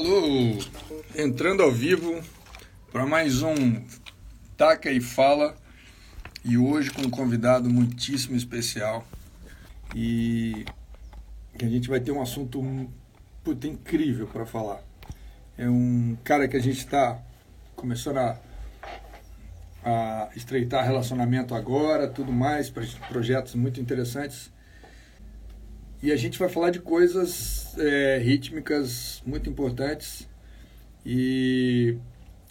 Alô, entrando ao vivo para mais um Taca e Fala e hoje com um convidado muitíssimo especial e que a gente vai ter um assunto puta, incrível para falar. É um cara que a gente está começando a, a estreitar relacionamento agora, tudo mais, projetos muito interessantes. E a gente vai falar de coisas é, rítmicas muito importantes e,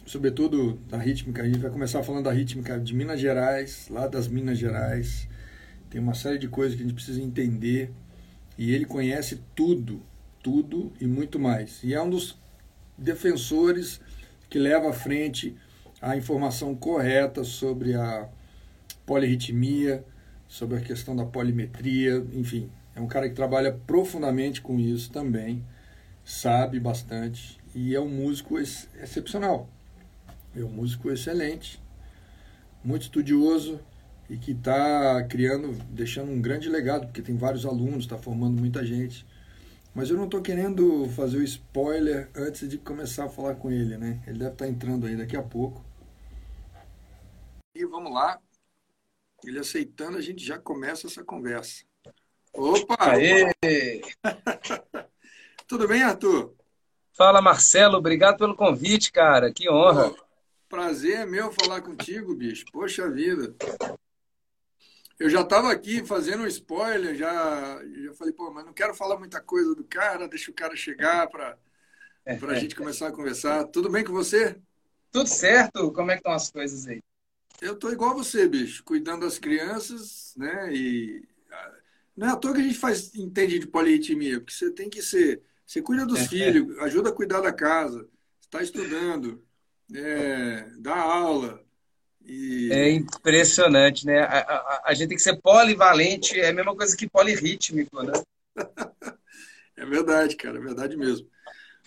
sobretudo, da rítmica. A gente vai começar falando da rítmica de Minas Gerais, lá das Minas Gerais. Tem uma série de coisas que a gente precisa entender e ele conhece tudo, tudo e muito mais. E é um dos defensores que leva à frente a informação correta sobre a polirritmia, sobre a questão da polimetria, enfim, é um cara que trabalha profundamente com isso também, sabe bastante e é um músico ex excepcional. É um músico excelente, muito estudioso e que está criando, deixando um grande legado, porque tem vários alunos, está formando muita gente. Mas eu não estou querendo fazer o spoiler antes de começar a falar com ele, né? Ele deve estar tá entrando aí daqui a pouco. E vamos lá. Ele aceitando, a gente já começa essa conversa. Opa! Aê! Tudo bem, Arthur? Fala, Marcelo. Obrigado pelo convite, cara. Que honra. Pô, prazer é meu falar contigo, bicho. Poxa vida. Eu já estava aqui fazendo um spoiler, já, já falei, pô, mas não quero falar muita coisa do cara, deixa o cara chegar para a gente começar a conversar. Tudo bem com você? Tudo certo. Como é que estão as coisas aí? Eu tô igual você, bicho, cuidando das crianças, né? E não é à toa que a gente faz, entende de polirritmia, porque você tem que ser. Você cuida dos é, filhos, é. ajuda a cuidar da casa, está estudando, é, dá aula. E... É impressionante, né? A, a, a, gente tem que ser polivalente, é a mesma coisa que polirrítmico, né? é verdade, cara, é verdade mesmo.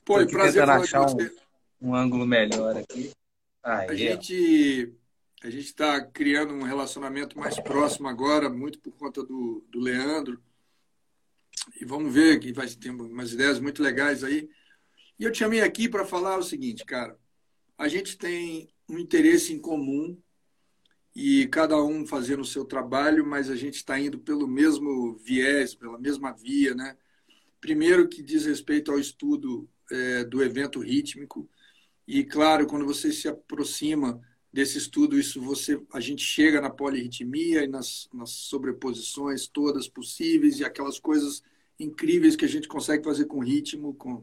Pô, e prazer falar achar. Um, um ângulo melhor aqui. Aí, a gente a gente está criando um relacionamento mais próximo agora, muito por conta do, do Leandro. E vamos ver que vai ter umas ideias muito legais aí. E eu te chamei aqui para falar o seguinte, cara. A gente tem um interesse em comum e cada um fazendo o seu trabalho, mas a gente está indo pelo mesmo viés, pela mesma via, né? Primeiro que diz respeito ao estudo é, do evento rítmico e claro, quando você se aproxima desse estudo, isso você, a gente chega na polirritmia e nas, nas sobreposições todas possíveis e aquelas coisas incríveis que a gente consegue fazer com ritmo, com,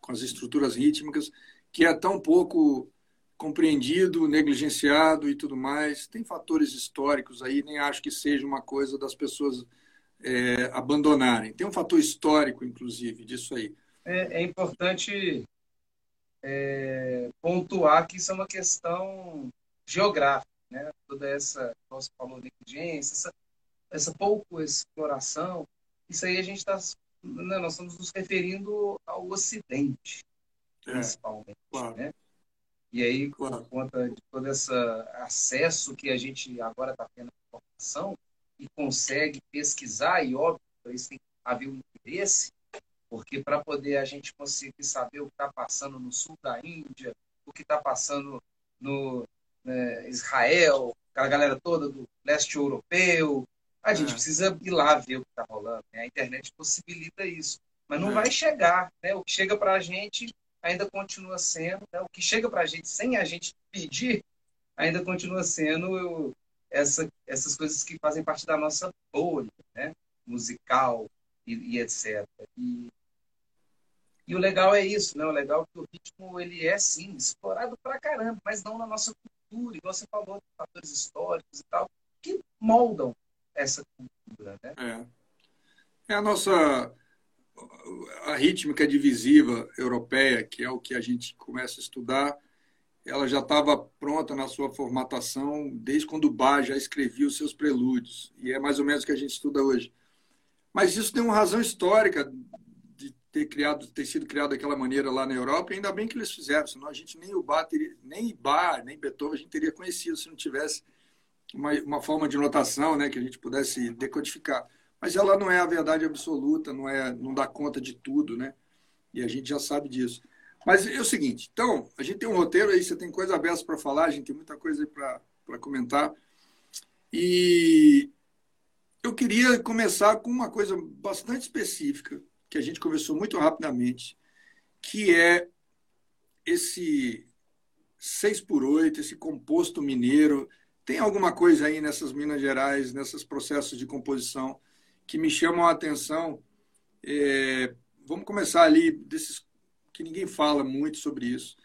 com as estruturas rítmicas, que é tão pouco compreendido, negligenciado e tudo mais. Tem fatores históricos aí, nem acho que seja uma coisa das pessoas é, abandonarem. Tem um fator histórico, inclusive, disso aí. É, é importante é, pontuar que isso é uma questão geográfica, né? Toda essa, você falou, negligência, essa, essa pouco exploração, isso aí a gente está, né, nós estamos nos referindo ao Ocidente, é, principalmente, claro. né? E aí, claro. por conta de todo esse acesso que a gente agora está tendo à informação e consegue pesquisar, e óbvio, isso tem que haver um interesse, porque para poder a gente conseguir saber o que está passando no sul da Índia, o que está passando no, né, Israel, aquela galera toda do leste europeu. A gente é. precisa ir lá ver o que está rolando. Né? A internet possibilita isso. Mas não é. vai chegar. Né? O que chega para a gente ainda continua sendo. Né? O que chega para a gente sem a gente pedir ainda continua sendo essa, essas coisas que fazem parte da nossa bolha né? musical e, e etc. E, e o legal é isso, né? O legal é que o ritmo ele é sim explorado pra caramba, mas não na nossa cultura, igual você falou, fatores históricos e tal, que moldam essa cultura, né? É. É a nossa a rítmica divisiva europeia, que é o que a gente começa a estudar, ela já estava pronta na sua formatação desde quando Bach já escrevia os seus prelúdios, e é mais ou menos o que a gente estuda hoje. Mas isso tem uma razão histórica de ter criado, ter sido criado daquela maneira lá na Europa, e ainda bem que eles fizeram, senão a gente nem o Bach, teria, nem Bach, nem Beethoven a gente teria conhecido se não tivesse uma, uma forma de notação, né, que a gente pudesse decodificar. Mas ela não é a verdade absoluta, não é, não dá conta de tudo, né? E a gente já sabe disso. Mas é o seguinte, então, a gente tem um roteiro aí, você tem coisa aberta para falar, a gente tem muita coisa aí para comentar. E eu queria começar com uma coisa bastante específica, que a gente conversou muito rapidamente, que é esse 6 por 8 esse composto mineiro. Tem alguma coisa aí nessas Minas Gerais, nesses processos de composição, que me chamam a atenção? É, vamos começar ali desses que ninguém fala muito sobre isso,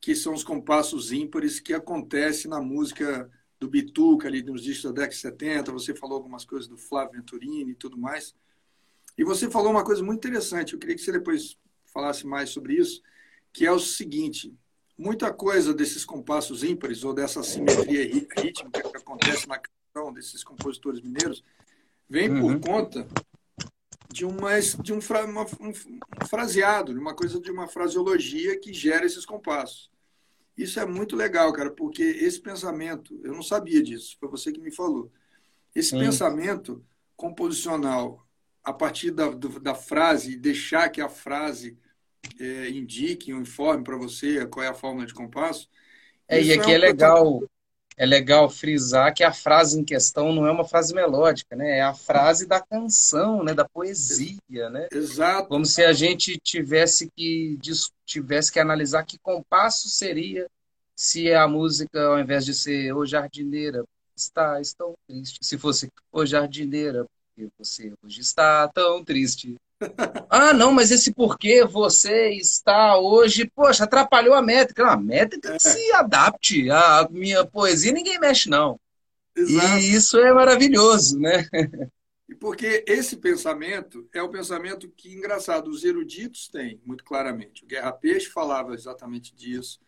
que são os compassos ímpares que acontecem na música do Bituca, ali nos discos da década de 70. Você falou algumas coisas do Flávio Venturini e tudo mais. E você falou uma coisa muito interessante. Eu queria que você depois falasse mais sobre isso, que é o seguinte: muita coisa desses compassos ímpares ou dessa simetria rítmica que acontece na canção desses compositores mineiros vem uhum. por conta de, uma, de um, uma, um fraseado, de uma coisa de uma fraseologia que gera esses compassos. Isso é muito legal, cara, porque esse pensamento, eu não sabia disso, foi você que me falou. Esse Sim. pensamento composicional, a partir da, da frase, deixar que a frase é, indique informe para você qual é a fórmula de compasso. É, e aqui é, um é legal, é legal frisar que a frase em questão não é uma frase melódica, né? É a frase da canção, né? Da poesia, né? Exato. Como se a gente tivesse que tivesse que analisar que compasso seria se a música, ao invés de ser o jardineira, está, tão triste. Se fosse o jardineira, porque você hoje está tão triste. Ah, não, mas esse porquê você está hoje, poxa, atrapalhou a métrica. Não, a métrica é. se adapte. A minha poesia ninguém mexe, não. Exato. E isso é maravilhoso, né? E porque esse pensamento é o pensamento que, engraçado, os eruditos têm, muito claramente. O Guerra Peixe falava exatamente disso.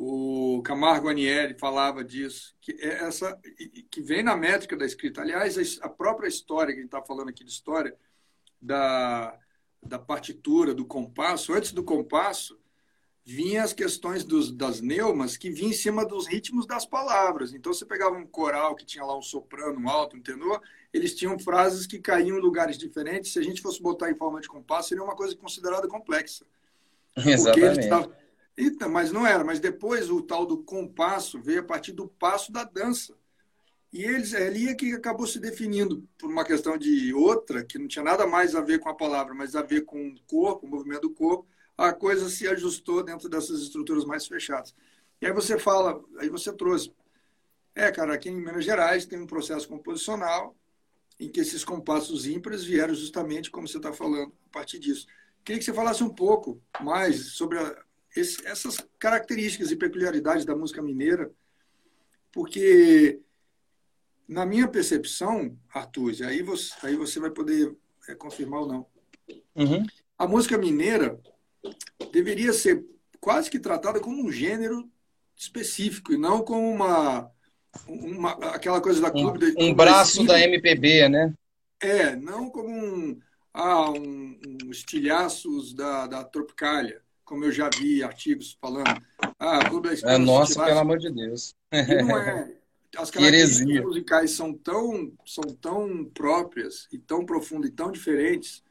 O Camargo Anieri falava disso, que é essa que vem na métrica da escrita. Aliás, a própria história que a gente está falando aqui de história da, da partitura, do compasso, antes do compasso, vinha as questões dos, das neumas que vinham em cima dos ritmos das palavras. Então, você pegava um coral que tinha lá um soprano, um alto, um tenor, eles tinham frases que caíam em lugares diferentes. Se a gente fosse botar em forma de compasso, seria uma coisa considerada complexa. Exatamente. Eita, mas não era. Mas depois o tal do compasso veio a partir do passo da dança. E eles, ali é que acabou se definindo por uma questão de outra, que não tinha nada mais a ver com a palavra, mas a ver com o corpo, o movimento do corpo, a coisa se ajustou dentro dessas estruturas mais fechadas. E aí você fala, aí você trouxe. É, cara, aqui em Minas Gerais tem um processo composicional em que esses compassos ímpares vieram justamente, como você está falando, a partir disso. Queria que você falasse um pouco mais sobre a, esse, essas características e peculiaridades da música mineira, porque na minha percepção, Arthur, aí você, aí você vai poder é, confirmar ou não. Uhum. A música mineira deveria ser quase que tratada como um gênero específico e não como uma, uma aquela coisa da clube. Um, um braço da MPB, né? É, não como um, ah, um, um estilhaços da, da Tropicália, como eu já vi artigos falando. Ah, Clube da É nossa, pelo amor de Deus. E não é. as características musicais são tão, são tão próprias e tão profundas e tão diferentes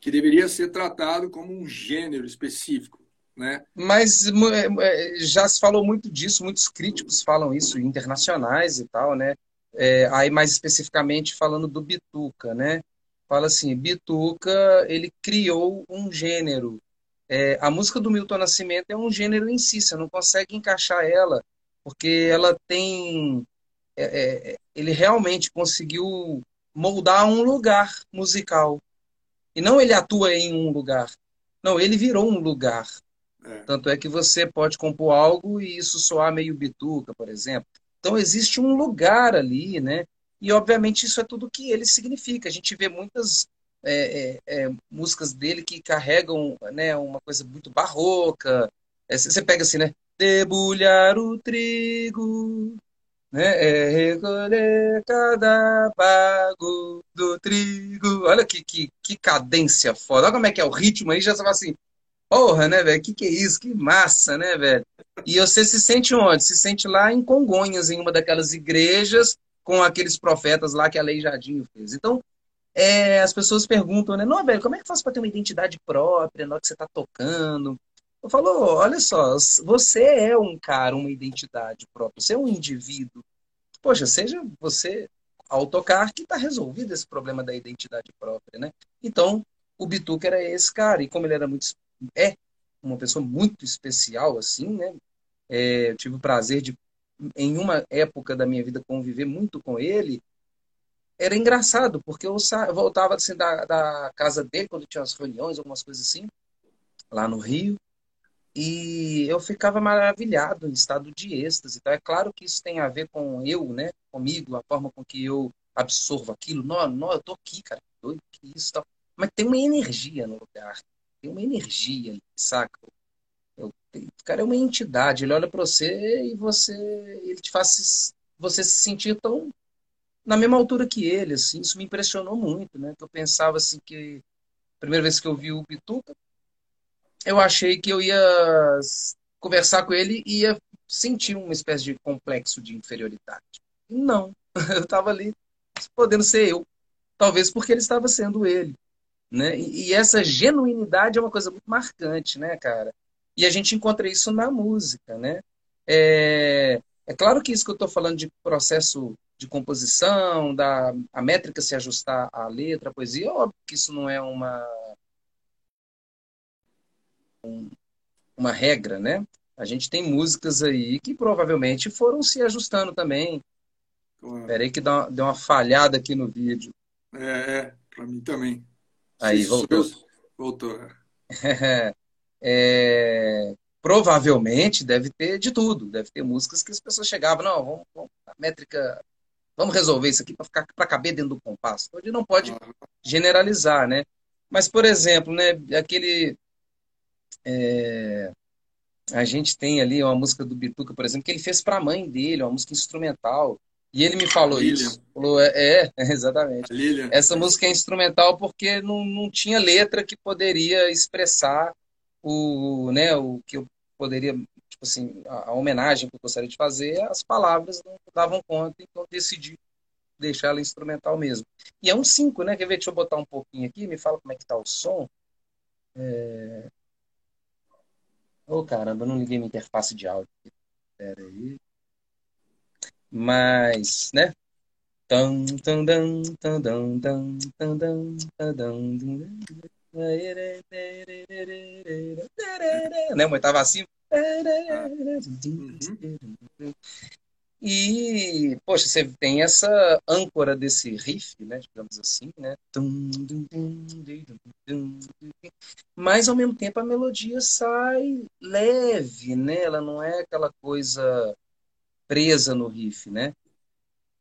que deveria ser tratado como um gênero específico. Né? Mas é, já se falou muito disso, muitos críticos falam isso, internacionais e tal, né? É, aí mais especificamente falando do Bituca, né? Fala assim, Bituca, ele criou um gênero. É, a música do Milton Nascimento é um gênero em si, você não consegue encaixar ela porque ela tem. É, é, ele realmente conseguiu moldar um lugar musical. E não ele atua em um lugar. Não, ele virou um lugar. É. Tanto é que você pode compor algo e isso soar meio bituca, por exemplo. Então existe um lugar ali, né? E obviamente isso é tudo que ele significa. A gente vê muitas é, é, é músicas dele que carregam né, uma coisa muito barroca. É, você pega assim, né? debulhar o trigo, né? É recolher cada bago do trigo. Olha que, que, que cadência foda. Olha como é que é o ritmo aí, já você fala assim, porra, né, velho? Que que é isso? Que massa, né, velho? E você se sente onde? Se sente lá em Congonhas, em uma daquelas igrejas com aqueles profetas lá que a Aleijadinho fez. Então, é, as pessoas perguntam, né? Não, velho, como é que faz para ter uma identidade própria na hora que você está tocando? Eu falo, olha só, você é um cara, uma identidade própria, você é um indivíduo. Poxa, seja você ao tocar que está resolvido esse problema da identidade própria, né? Então, o Bituca era esse cara, e como ele era muito é uma pessoa muito especial, assim, né? É, eu tive o prazer de, em uma época da minha vida, conviver muito com ele. Era engraçado, porque eu, voltava assim, da, da casa dele, quando tinha as reuniões, algumas coisas assim, lá no Rio, e eu ficava maravilhado, em estado de êxtase. Então, é claro que isso tem a ver com eu, né? Comigo, a forma com que eu absorvo aquilo. Não, não, eu tô aqui, cara, doido, que isso tal. Mas tem uma energia no lugar. Tem uma energia, saca? Eu, o cara é uma entidade. Ele olha para você e você, ele te faz você se sentir tão na mesma altura que ele, assim. Isso me impressionou muito, né? Eu pensava assim que primeira vez que eu vi o Bituca, eu achei que eu ia conversar com ele e ia sentir uma espécie de complexo de inferioridade. Não, eu estava ali podendo ser eu, talvez porque ele estava sendo ele, né? E, e essa genuinidade é uma coisa muito marcante, né, cara? E a gente encontra isso na música, né? É, é claro que isso que eu estou falando de processo de composição, da a métrica se ajustar à letra, à poesia, é óbvio que isso não é uma uma regra, né? A gente tem músicas aí que provavelmente foram se ajustando também. Claro. Peraí que deu uma, deu uma falhada aqui no vídeo. É, é para mim também. Aí, voltou. Voltou. é, provavelmente deve ter de tudo. Deve ter músicas que as pessoas chegavam, não, vamos, vamos a métrica, vamos resolver isso aqui para ficar para caber dentro do compasso. Então, a gente não pode generalizar, né? Mas, por exemplo, né, aquele é, a gente tem ali uma música do Bituca, por exemplo, que ele fez para a mãe dele, uma música instrumental. E ele me falou isso. Falou, é, é exatamente. Essa música é instrumental porque não, não tinha letra que poderia expressar o, né, o que eu poderia, tipo assim, a, homenagem que eu gostaria de fazer, as palavras não davam conta, então decidi deixar ela instrumental mesmo. E é um 5, né? Quer ver? Deixa eu botar um pouquinho aqui, me fala como é que tá o som. É... Ô, oh, caramba, não liguei minha interface de áudio. Pera aí. Mas, né? Né? Uma oitava acima. Uhum. E, poxa, você tem essa âncora desse riff, né, digamos assim, né? Mas ao mesmo tempo a melodia sai leve, né? Ela não é aquela coisa presa no riff, né?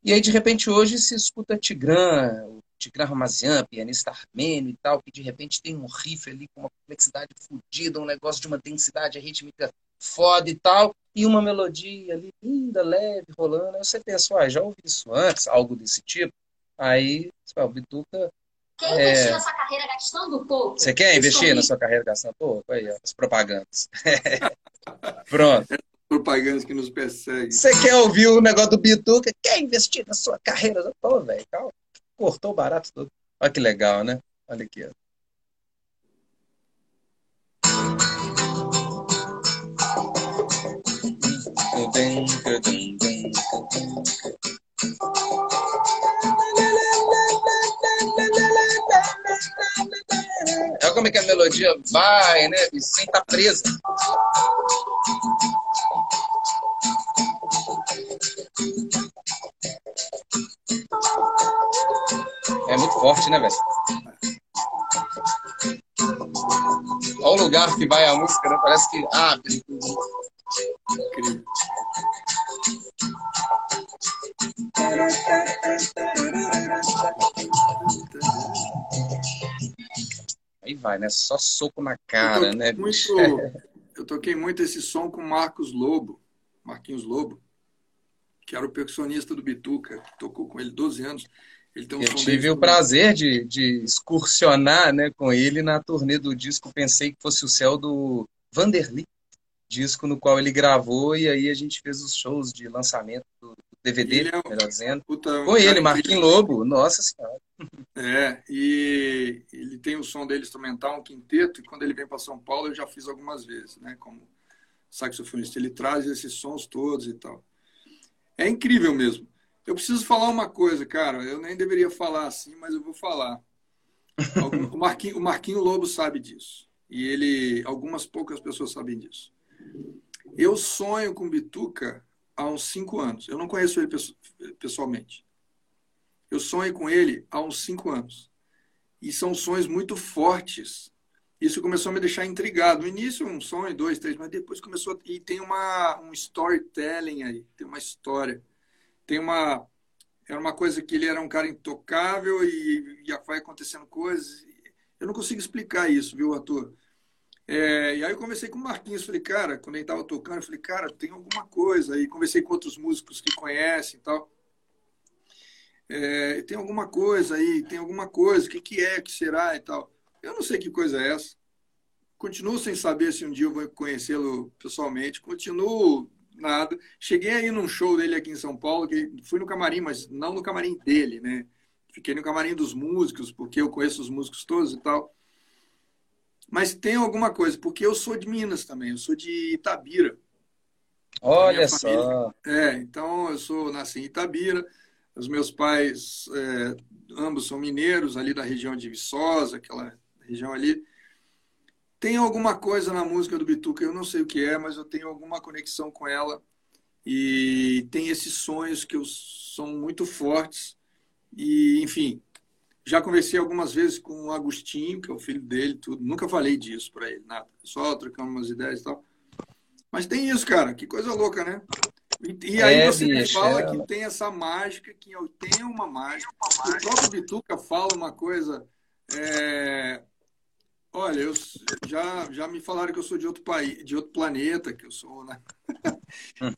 E aí de repente hoje se escuta Tigran, o Tigran Ramazian, pianista armênio e tal, que de repente tem um riff ali com uma complexidade fodida, um negócio de uma densidade rítmica foda e tal, e uma melodia ali linda, leve, rolando. Aí você pensa, ah, já ouvi isso antes, algo desse tipo. Aí, o Bituca. Quer é... investir na sua carreira gastando pouco? Você quer investir na sua carreira gastando pouco? Aí, ó, as propagandas. Pronto. Propagandas que nos perseguem. Você quer ouvir o negócio do Bituca? Quer investir na sua carreira? Pô, velho, cortou o barato todo. Olha que legal, né? Olha aqui, ó. Olha como é que a melodia vai, né? Sem estar tá presa. Forte, né, velho? Olha o lugar que vai a música, né? Parece que abre. Incrível. Aí vai, né? Só soco na cara, né? Muito, eu toquei muito esse som com Marcos Lobo, Marquinhos Lobo, que era o percussionista do Bituca, tocou com ele 12 anos. Ele um eu tive o prazer de, de excursionar né, com ele na turnê do disco Pensei que fosse o céu do Vanderly disco no qual ele gravou e aí a gente fez os shows de lançamento do DVD, é melhor dizendo. Puta, com ele, Marquinhos Lobo, nossa senhora. É, e ele tem o som dele instrumental, um quinteto, e quando ele vem para São Paulo eu já fiz algumas vezes, né? Como saxofonista, ele traz esses sons todos e tal. É incrível mesmo. Eu preciso falar uma coisa, cara, eu nem deveria falar assim, mas eu vou falar. O Marquinho, o Marquinho Lobo sabe disso. E ele, algumas poucas pessoas sabem disso. Eu sonho com Bituca há uns cinco anos. Eu não conheço ele pessoalmente. Eu sonho com ele há uns cinco anos. E são sonhos muito fortes. Isso começou a me deixar intrigado. No início, um sonho, dois, três, mas depois começou. E tem uma, um storytelling aí, tem uma história. Tem uma. Era uma coisa que ele era um cara intocável e, e vai acontecendo coisas. Eu não consigo explicar isso, viu, ator? É, e aí eu conversei com o Marquinhos, falei, cara, quando ele estava tocando, eu falei, cara, tem alguma coisa. Aí conversei com outros músicos que conhecem e tal é, tem alguma coisa aí, tem alguma coisa, o que, que é, que será e tal. Eu não sei que coisa é essa. Continuo sem saber se um dia eu vou conhecê-lo pessoalmente, continuo nada. Cheguei aí num show dele aqui em São Paulo, que fui no camarim, mas não no camarim dele, né? Fiquei no camarim dos músicos, porque eu conheço os músicos todos e tal. Mas tem alguma coisa, porque eu sou de Minas também, eu sou de Itabira. Olha só. É, então eu sou nasci em Itabira. Os meus pais, é, ambos são mineiros, ali da região de Viçosa, aquela região ali. Tem alguma coisa na música do Bituca, eu não sei o que é, mas eu tenho alguma conexão com ela. E tem esses sonhos que eu, são muito fortes. E, enfim, já conversei algumas vezes com o Agostinho, que é o filho dele, tudo. Nunca falei disso para ele, nada. Só trocando umas ideias e tal. Mas tem isso, cara. Que coisa louca, né? E, e aí é, você bicho, fala é... que tem essa mágica, que eu tenho uma mágica. O próprio Bituca fala uma coisa. É... Olha, eu já, já me falaram que eu sou de outro país, de outro planeta, que eu sou, né?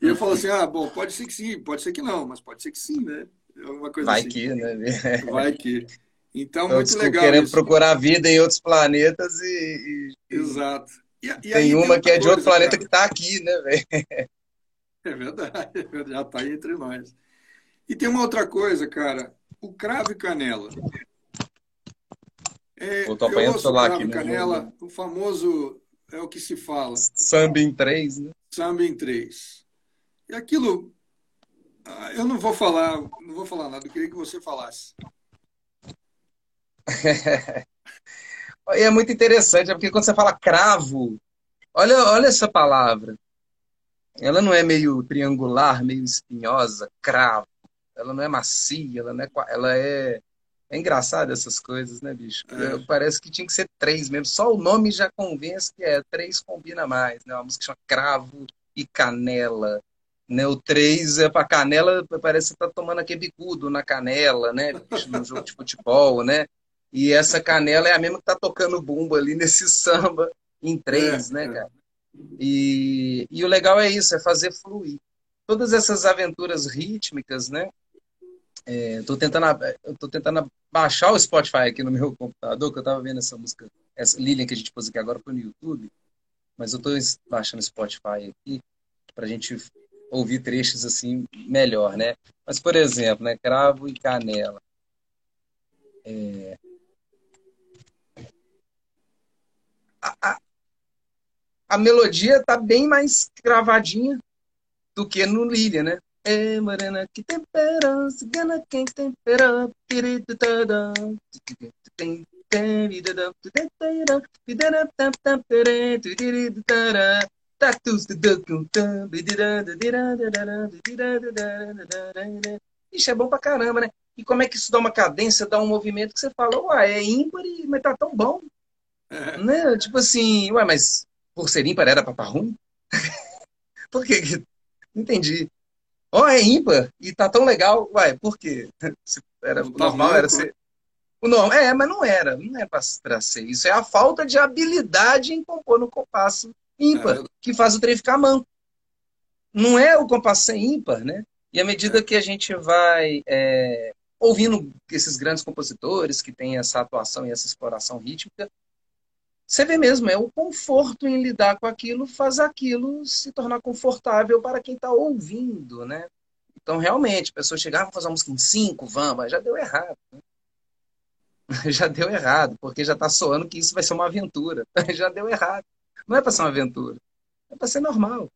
e eu falo assim, ah, bom, pode ser que sim, pode ser que não, mas pode ser que sim, né? É uma coisa Vai assim. que, né? Vai que. Então, Todos muito legal. Querendo procucar vida em outros planetas e. e... Exato. E, e tem uma tem que é de outro planeta cara. que está aqui, né, velho? É verdade, já está aí entre nós. E tem uma outra coisa, cara. O cravo e canela. É, Vou o aqui. Né? Canela, o famoso é o que se fala. Samba em três, né? Samba em três. E aquilo, ah, eu não vou falar, não vou falar nada. Eu queria que você falasse. é muito interessante, porque quando você fala cravo, olha, olha essa palavra. Ela não é meio triangular, meio espinhosa, cravo. Ela não é macia, ela não é. Ela é. É engraçado essas coisas, né, bicho? É. Parece que tinha que ser três mesmo. Só o nome já convence que é. Três combina mais, né? Uma música chama Cravo e Canela. Né? O três é para canela, parece que você tá tomando aquele bicudo na canela, né? Bicho, no jogo de futebol, né? E essa canela é a mesma que tá tocando bumbo ali nesse samba em três, é, né, é. cara? E, e o legal é isso, é fazer fluir. Todas essas aventuras rítmicas, né? É, tentando, eu tô tentando baixar o Spotify aqui no meu computador, que eu estava vendo essa música, essa Lilian que a gente pôs aqui agora foi no YouTube, mas eu estou baixando o Spotify aqui para a gente ouvir trechos assim melhor, né? Mas, por exemplo, né, cravo e canela. É... A, a, a melodia tá bem mais gravadinha do que no Lilia, né? É, morena, que tempera, cigana, quem tempera, Ixi, é bom pra caramba, né? E como é que isso dá uma cadência, dá um movimento que você fala, uai, é ímpar, mas tá tão bom. É. Né? Tipo assim, ué, mas por ser ímpar era para ruim? por quê? Não entendi. Ó, oh, é ímpar e tá tão legal. Uai, por quê? Era, tá normal era ser. O é, mas não era. Não é para ser isso. É a falta de habilidade em compor no compasso ímpar, é. que faz o trem ficar manco. Não é o compasso ser ímpar, né? E à medida é. que a gente vai é, ouvindo esses grandes compositores que têm essa atuação e essa exploração rítmica, você vê mesmo, é o conforto em lidar com aquilo, faz aquilo se tornar confortável para quem está ouvindo, né? Então, realmente, a pessoa chegava a fazer uma música em cinco, vamos, já deu errado. Né? já deu errado, porque já está soando que isso vai ser uma aventura. já deu errado. Não é para ser uma aventura, é para ser normal.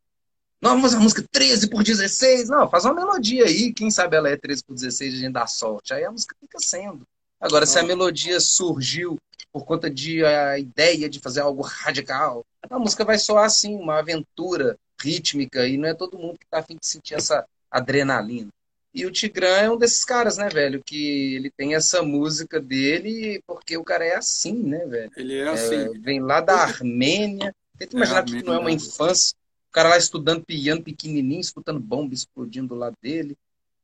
Não, vamos fazer uma música 13 por 16. Não, faz uma melodia aí. Quem sabe ela é 13 por 16 e a gente dá sorte. Aí a música fica sendo. Agora, se a melodia surgiu por conta de a ideia de fazer algo radical, a música vai soar assim, uma aventura rítmica, e não é todo mundo que está afim de sentir essa adrenalina. E o Tigrão é um desses caras, né, velho? Que ele tem essa música dele porque o cara é assim, né, velho? Ele é assim. É, vem lá da Armênia. Tenta imaginar é que não é uma infância. O cara lá estudando piano pequenininho, escutando bomba explodindo do lado dele.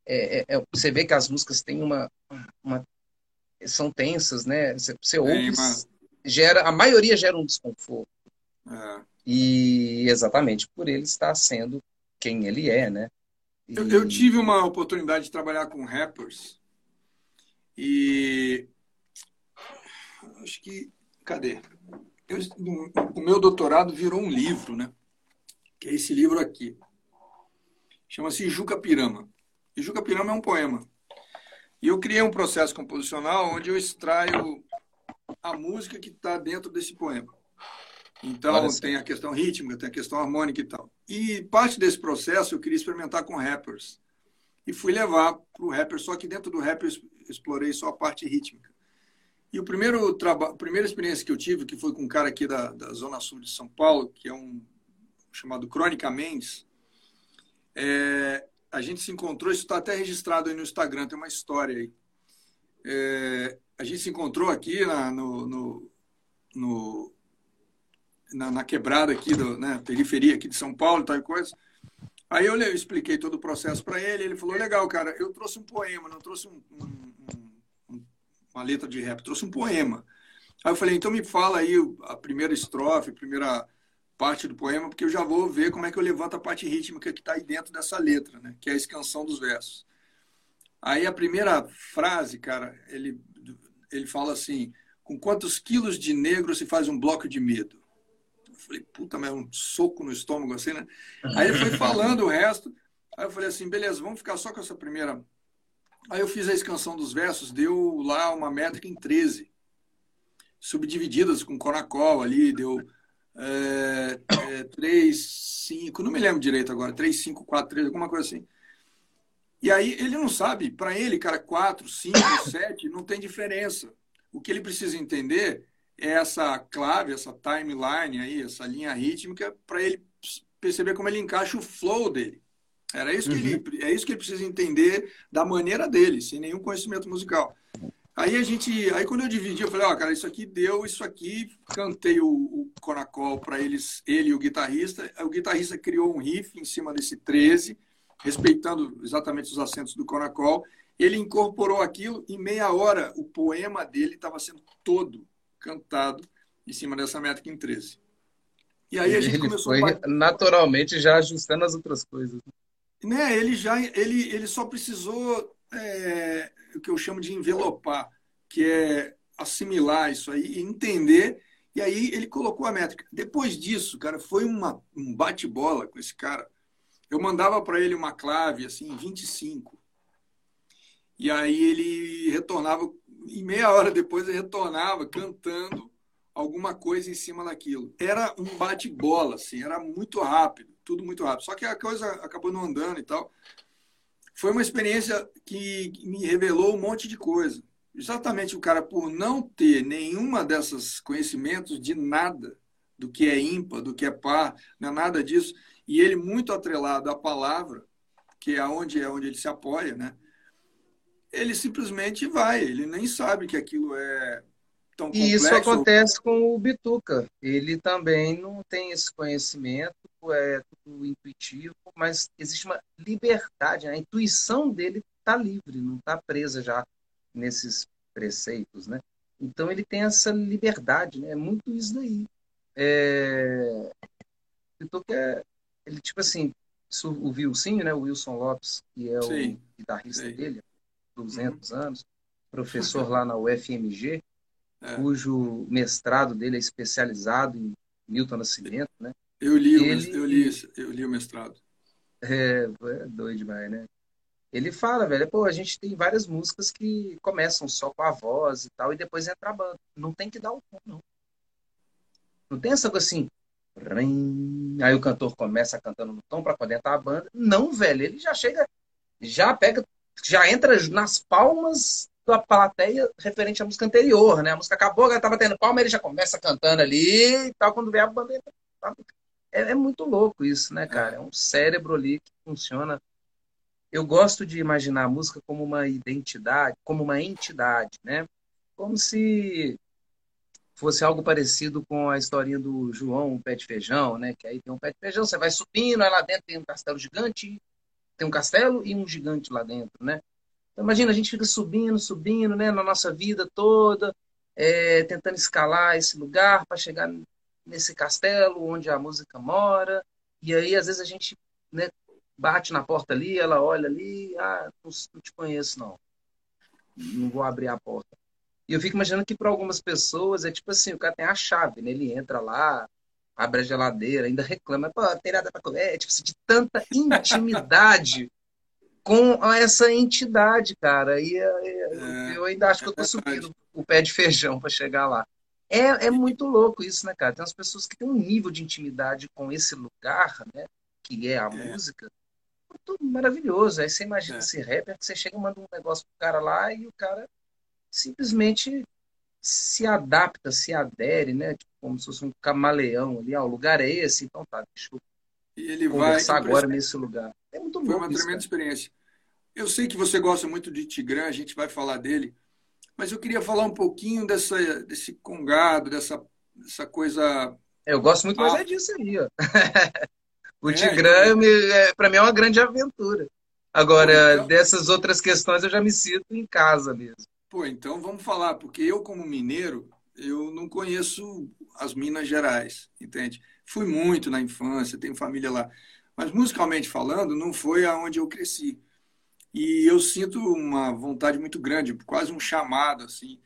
É, é, é, você vê que as músicas têm uma, uma são tensas, né? Você, você ouve, gera, a maioria gera um desconforto. É. E exatamente por ele estar sendo quem ele é, né? E... Eu, eu, tive uma oportunidade de trabalhar com rappers e acho que cadê? Eu, o meu doutorado virou um livro, né? Que é esse livro aqui. Chama-se Juca Pirama. E Juca Pirama é um poema. E eu criei um processo composicional onde eu extraio a música que está dentro desse poema. Então, Parece. tem a questão rítmica, tem a questão harmônica e tal. E parte desse processo eu queria experimentar com rappers. E fui levar para o rapper, só que dentro do rapper explorei só a parte rítmica. E o primeiro trabalho, primeira experiência que eu tive, que foi com um cara aqui da, da Zona Sul de São Paulo, que é um chamado Crônica Mendes, é, a gente se encontrou, isso está até registrado aí no Instagram, tem uma história aí. É, a gente se encontrou aqui na, no, no, no na, na, quebrada aqui, do, né, periferia aqui de São Paulo, tal coisa. Aí eu, eu expliquei todo o processo para ele, ele falou, legal, cara, eu trouxe um poema, não trouxe um, um, um, uma letra de rap, trouxe um poema. Aí eu falei, então me fala aí a primeira estrofe, a primeira parte do poema, porque eu já vou ver como é que eu levanto a parte rítmica que está aí dentro dessa letra, né? que é a escansão dos versos. Aí a primeira frase, cara, ele, ele fala assim: com quantos quilos de negro se faz um bloco de medo? Eu falei, puta, mas é um soco no estômago assim, né? Aí ele foi falando o resto. Aí eu falei assim, beleza, vamos ficar só com essa primeira. Aí eu fiz a escansão dos versos, deu lá uma métrica em 13, subdivididas com Conacol ali, deu é, é, 3, 5, não me lembro direito agora, 3, 5, 4, 3, alguma coisa assim. E aí ele não sabe, para ele, cara, 4, 5, 7, não tem diferença. O que ele precisa entender é essa clave, essa timeline aí, essa linha rítmica, para ele perceber como ele encaixa o flow dele. Era isso que uhum. ele, é isso que ele precisa entender da maneira dele, sem nenhum conhecimento musical. Aí a gente, aí quando eu dividi, eu falei, ó, oh, cara, isso aqui deu, isso aqui, cantei o, o Conacol para eles, ele e o guitarrista. O guitarrista criou um riff em cima desse 13, respeitando exatamente os acentos do Conacol. Ele incorporou aquilo em meia hora o poema dele estava sendo todo cantado em cima dessa métrica em 13. E aí a gente ele começou foi a... naturalmente já ajustando as outras coisas. Né, ele já ele, ele só precisou é, o que eu chamo de envelopar, que é assimilar isso aí e entender. E aí ele colocou a métrica. Depois disso, cara, foi uma, um bate-bola com esse cara. Eu mandava para ele uma clave, assim, 25. E aí ele retornava, e meia hora depois ele retornava cantando alguma coisa em cima daquilo. Era um bate-bola, assim, era muito rápido, tudo muito rápido. Só que a coisa acabou não andando e tal foi uma experiência que me revelou um monte de coisa. Exatamente o cara, por não ter nenhuma dessas conhecimentos de nada, do que é ímpar, do que é par, não é nada disso, e ele muito atrelado à palavra, que é onde é onde ele se apoia, né? Ele simplesmente vai, ele nem sabe que aquilo é tão complexo. E isso acontece com o Bituca. Ele também não tem esse conhecimento, é tudo intuitivo, mas existe uma liberdade, né? a intuição dele está livre, não está presa já nesses preceitos, né? Então ele tem essa liberdade, né? É muito isso daí. É... Bituca é, ele tipo assim, o Wilson, né? O Wilson Lopes, que é Sim. o guitarrista Sim. dele, 200 uhum. anos, professor lá na UFMG, é. cujo mestrado dele é especializado em Milton Nascimento, né? Eu li, ele... eu li, eu li o mestrado. É, é doido demais, né? ele fala, velho, pô, a gente tem várias músicas que começam só com a voz e tal, e depois entra a banda. Não tem que dar o tom, não. Não tem essa coisa assim, aí o cantor começa cantando no tom para poder entrar a banda. Não, velho, ele já chega, já pega, já entra nas palmas da plateia referente à música anterior, né? A música acabou, ela tava tendo palma, ele já começa cantando ali e tal, quando vem a banda. É, é muito louco isso, né, cara? É um cérebro ali que funciona eu gosto de imaginar a música como uma identidade, como uma entidade, né? Como se fosse algo parecido com a historinha do João, o pé de feijão, né? Que aí tem um pé de feijão, você vai subindo, aí lá dentro tem um castelo gigante, tem um castelo e um gigante lá dentro, né? Então, imagina, a gente fica subindo, subindo, né? Na nossa vida toda, é, tentando escalar esse lugar para chegar nesse castelo onde a música mora. E aí, às vezes, a gente né, bate na porta ali, ela olha ali, ah, não, não te conheço não. Não vou abrir a porta. E eu fico imaginando que para algumas pessoas é tipo assim, o cara tem a chave, né? Ele entra lá, abre a geladeira, ainda reclama, pô, tem nada para comer, é, tipo assim, de tanta intimidade com essa entidade, cara. E é, é, eu ainda acho que eu tô subindo o pé de feijão para chegar lá. É, é muito louco isso, né, cara? Tem umas pessoas que têm um nível de intimidade com esse lugar, né? Que é a é. música, muito maravilhoso. Aí você imagina é. esse rapper que você chega e manda um negócio pro cara lá e o cara simplesmente se adapta, se adere, né? Tipo, como se fosse um camaleão ali. Ah, o lugar é esse, então tá, deixa eu e ele conversar vai agora nesse lugar. É muito bom. Foi uma tremenda experiência. Eu sei que você gosta muito de Tigrã, a gente vai falar dele, mas eu queria falar um pouquinho dessa, desse congado, dessa, dessa coisa. Eu gosto muito mais é disso aí, ó. O é, Tigrã, é, para mim, é uma grande aventura. Agora, então... dessas outras questões, eu já me sinto em casa mesmo. Pô, então vamos falar, porque eu, como mineiro, eu não conheço as Minas Gerais, entende? Fui muito na infância, tenho família lá. Mas, musicalmente falando, não foi aonde eu cresci. E eu sinto uma vontade muito grande, quase um chamado, assim.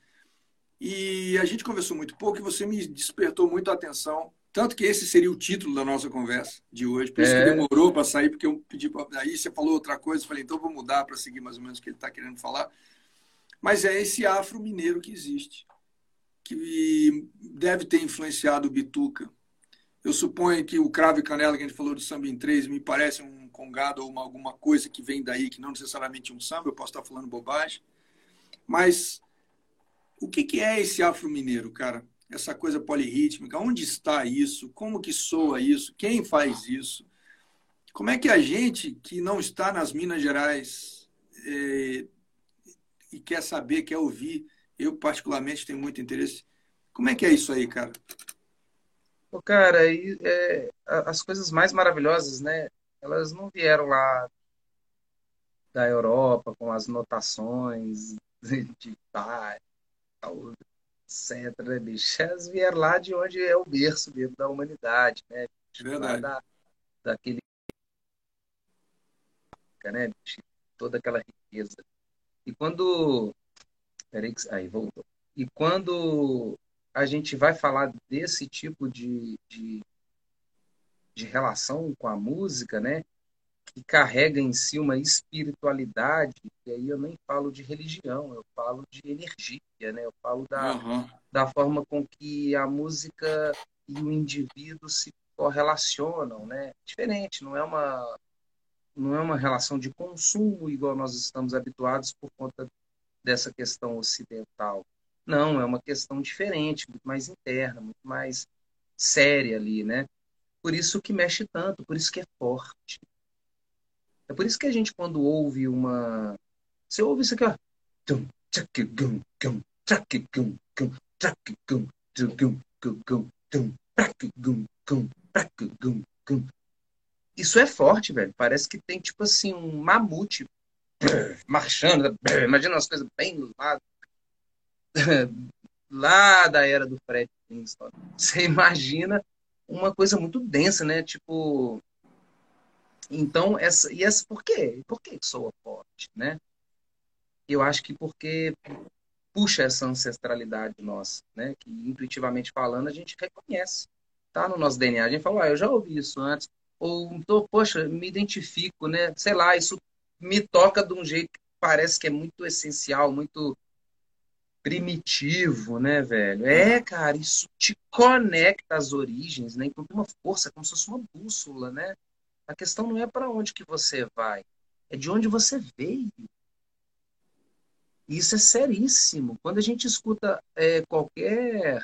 E a gente conversou muito pouco e você me despertou muito a atenção tanto que esse seria o título da nossa conversa de hoje. Por isso é. que demorou para sair, porque eu pedi para. Aí você falou outra coisa, eu falei, então vou mudar para seguir mais ou menos o que ele está querendo falar. Mas é esse afro-mineiro que existe, que deve ter influenciado o Bituca. Eu suponho que o cravo e canela que a gente falou de samba em três me parece um congado ou uma, alguma coisa que vem daí, que não necessariamente um samba, eu posso estar falando bobagem. Mas o que, que é esse afro-mineiro, cara? essa coisa polirrítmica? Onde está isso? Como que soa isso? Quem faz isso? Como é que a gente que não está nas Minas Gerais é, e quer saber, quer ouvir, eu particularmente tenho muito interesse, como é que é isso aí, cara? Pô, cara, é, as coisas mais maravilhosas, né? Elas não vieram lá da Europa com as notações de pai, etc. Né, bicho? Elas vieram lá de onde é o berço mesmo da humanidade, né? Verdade. Da, daquele. Né, bicho? Toda aquela riqueza. E quando. Peraí, aí voltou. E quando a gente vai falar desse tipo de, de, de relação com a música, né? que carrega em si uma espiritualidade, e aí eu nem falo de religião, eu falo de energia, né? Eu falo da, uhum. da forma com que a música e o indivíduo se correlacionam, né? Diferente, não é uma não é uma relação de consumo igual nós estamos habituados por conta dessa questão ocidental. Não, é uma questão diferente, muito mais interna, muito mais séria ali, né? Por isso que mexe tanto, por isso que é forte. É por isso que a gente, quando ouve uma. Você ouve isso aqui, ó. Isso é forte, velho. Parece que tem, tipo assim, um mamute marchando. Imagina umas coisas bem lá, lá da era do Fred Flintstone. Você imagina uma coisa muito densa, né? Tipo, então, essa, e essa, por quê? Por que soa forte, né? Eu acho que porque puxa essa ancestralidade nossa, né? Que intuitivamente falando a gente reconhece, tá no nosso DNA. A gente fala, ah, eu já ouvi isso antes, ou tô, poxa, me identifico, né? Sei lá, isso me toca de um jeito que parece que é muito essencial, muito primitivo, né, velho? É, cara, isso te conecta às origens, né? Então tem uma força, como se fosse uma bússola, né? A questão não é para onde que você vai, é de onde você veio. Isso é seríssimo. Quando a gente escuta é, qualquer.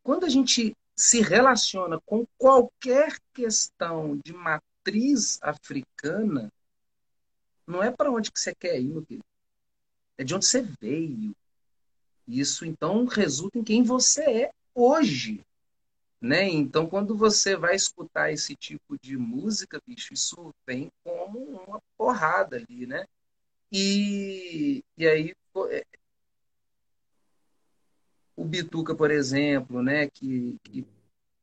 Quando a gente se relaciona com qualquer questão de matriz africana, não é para onde que você quer ir, meu querido. É de onde você veio. Isso então resulta em quem você é hoje. Né? Então, quando você vai escutar esse tipo de música, bicho, isso vem como uma porrada ali, né? E, e aí é, o Bituca, por exemplo, né, que, que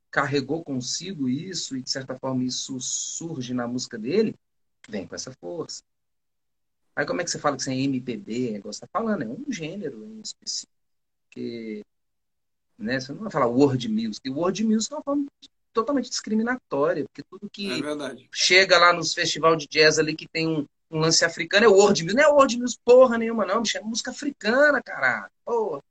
carregou consigo isso e de certa forma isso surge na música dele, vem com essa força. Aí como é que você fala que você é MPB? Você está falando, é um gênero em específico. Porque, né, você não vai falar world music. World music é uma forma totalmente discriminatória, porque tudo que é chega lá nos festivais de jazz ali que tem um, um lance africano é world music. Não é world music porra nenhuma, não, bicho. É música africana, caralho. Porra.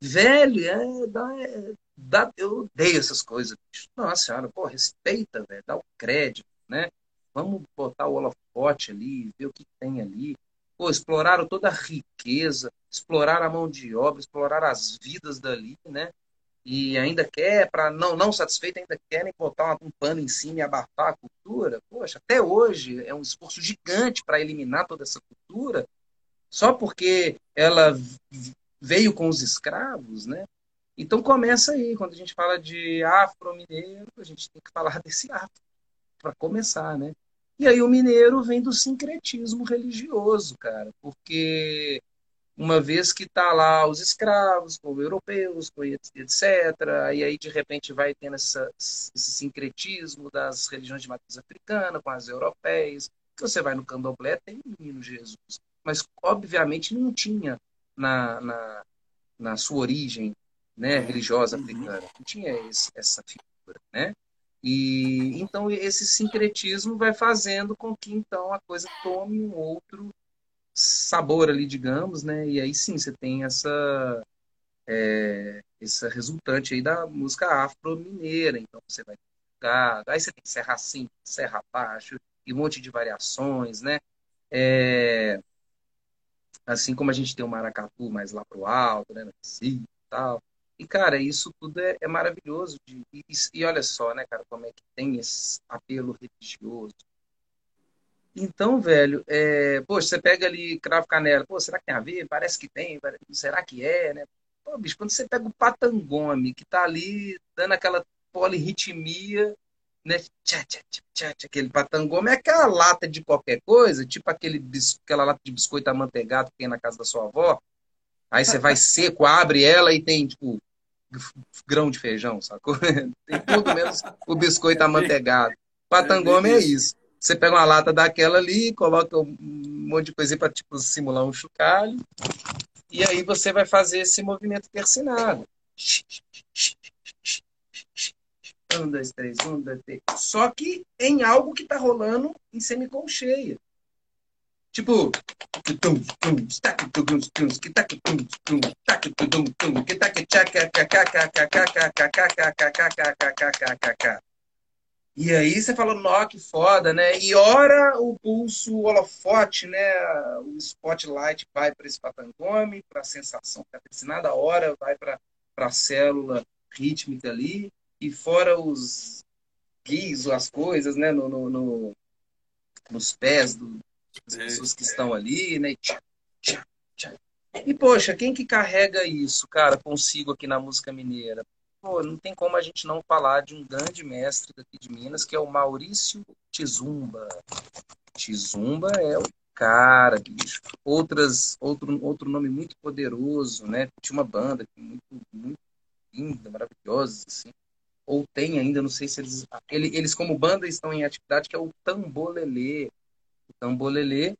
Velho, é, dá, é, dá, eu odeio essas coisas, bicho. Nossa senhora, pô, respeita, velho. Dá o crédito, né? Vamos botar o holofote ali, ver o que tem ali. Pô, exploraram toda a riqueza, exploraram a mão de obra, exploraram as vidas dali, né? E ainda quer, para não, não satisfeito, ainda querem botar um pano em cima e abafar a cultura. Poxa, até hoje é um esforço gigante para eliminar toda essa cultura, só porque ela veio com os escravos, né? Então começa aí, quando a gente fala de afro-mineiro, a gente tem que falar desse afro, para começar, né? E aí o mineiro vem do sincretismo religioso, cara, porque uma vez que tá lá os escravos, com os europeus, com etc. E aí, de repente, vai tendo essa, esse sincretismo das religiões de matriz africana com as europeias. Que você vai no candomblé, tem o menino Jesus. Mas, obviamente, não tinha na, na, na sua origem né, religiosa uhum. africana. Não tinha esse, essa figura, né? E então esse sincretismo vai fazendo com que então a coisa tome um outro sabor ali, digamos, né? E aí sim você tem essa é, essa resultante aí da música afro-mineira. Então você vai aí você tem serra assim, serra abaixo e um monte de variações, né? É, assim como a gente tem o maracatu mais lá pro alto, né? Sim, tal. E, cara, isso tudo é, é maravilhoso. De, e, e, olha só, né, cara, como é que tem esse apelo religioso, então, velho, é, poxa, você pega ali cravo canela, pô, será que tem a ver? Parece que tem, será que é, né? Pô, bicho, quando você pega o patangome, que tá ali dando aquela polirritmia, né? Tchá, tchá, tchá, tchá, aquele patangome é aquela lata de qualquer coisa, tipo aquele aquela lata de biscoito amanteigado que tem na casa da sua avó. Aí você vai seco, abre ela e tem, tipo, grão de feijão, sacou? tem tudo menos o biscoito amanteigado. Patangome é isso. Você pega uma lata daquela ali, coloca um monte de coisinha para tipo, simular um chocalho. E aí você vai fazer esse movimento tercinado. Um, dois, três, um, dois, três. Só que em algo que está rolando em semicolcheia. Tipo. E aí você fala, nó, que foda, né? E ora o pulso, o holofote, né? O spotlight vai para esse patangome, para a sensação catecinada, hora vai para a célula rítmica ali, e fora os guias, as coisas, né? No, no, no nos pés do, das pessoas que estão ali, né? E, poxa, quem que carrega isso, cara, consigo aqui na música mineira? pô, não tem como a gente não falar de um grande mestre daqui de Minas, que é o Maurício Tizumba. Tizumba é o cara, bicho. Outras, outro, outro nome muito poderoso, né? Tinha uma banda muito, muito linda, maravilhosa, assim. Ou tem ainda, não sei se eles... Eles, como banda, estão em atividade, que é o Tambolelê. O Tambolelê,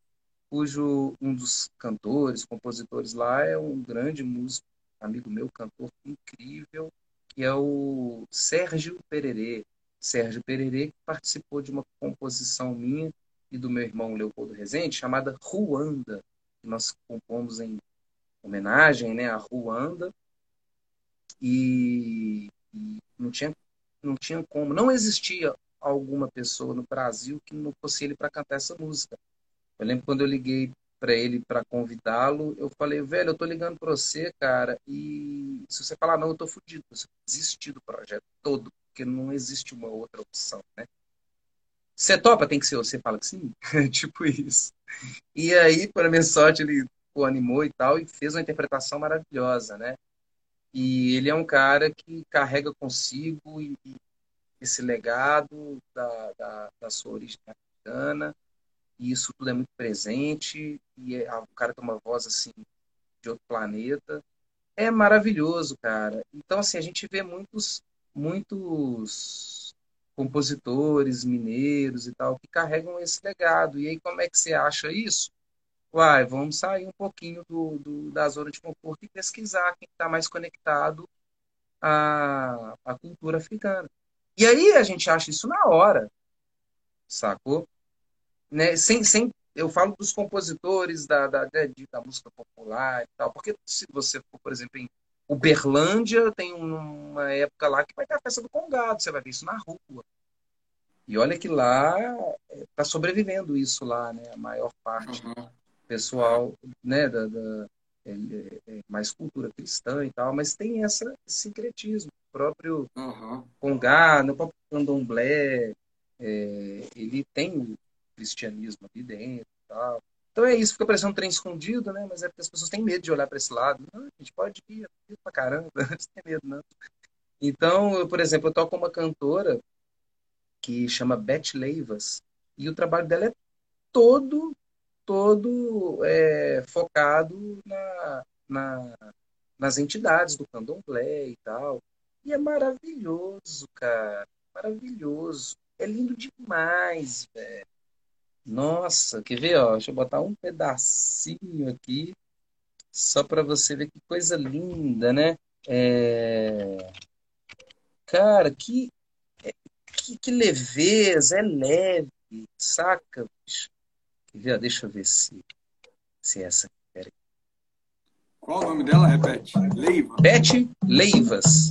cujo um dos cantores, compositores lá é um grande músico, amigo meu, cantor incrível, que é o Sérgio Pererê. Sérgio Pererê que participou de uma composição minha e do meu irmão Leopoldo Rezende, chamada Ruanda, que nós compomos em homenagem né, a Ruanda. E, e não, tinha, não tinha como, não existia alguma pessoa no Brasil que não fosse ele para cantar essa música. Eu lembro quando eu liguei para ele para convidá-lo, eu falei, velho, eu tô ligando para você, cara, e se você falar não, eu tô fudido. Você desistir do projeto todo, porque não existe uma outra opção, né? Você topa, tem que ser você, fala que sim. tipo isso. E aí, por minha sorte, ele pô, animou e tal, e fez uma interpretação maravilhosa, né? E ele é um cara que carrega consigo e, e esse legado da, da, da sua origem africana, e isso tudo é muito presente, e é, o cara tem uma voz assim de outro planeta. É maravilhoso, cara. Então, assim, a gente vê muitos, muitos compositores mineiros e tal que carregam esse legado. E aí, como é que você acha isso? Uai, vamos sair um pouquinho do, do da zona de conforto e pesquisar quem está mais conectado à, à cultura africana. E aí a gente acha isso na hora, sacou? Né? Sem, sem, eu falo dos compositores da, da, da, da música popular e tal, porque se você for, por exemplo, em Uberlândia, tem uma época lá que vai ter a festa do Congado, você vai ver isso na rua. E olha que lá está sobrevivendo isso lá, né? A maior parte uhum. pessoal, né? Da, da é, é, é, mais cultura cristã e tal, mas tem essa, esse sincretismo próprio uhum. Congá, no próprio candomblé, é, ele tem o cristianismo ali dentro e tal. Então é isso, fica parecendo um trem escondido, né? Mas é porque as pessoas têm medo de olhar para esse lado. Não, a gente pode ir, ir pra caramba, não tem medo, não. Então, eu, por exemplo, eu toco uma cantora que chama Beth Leivas, e o trabalho dela é todo, todo é, focado na, na, nas entidades do candomblé e tal. E é maravilhoso, cara. Maravilhoso. É lindo demais, velho. Nossa, quer ver, ó? Deixa eu botar um pedacinho aqui, só para você ver que coisa linda, né? É... Cara, que, é, que, que leveza, é leve, saca? Bicho? Quer ver? Deixa eu ver se, se é essa qual o nome dela? Repete. Leiva. Beth Leivas.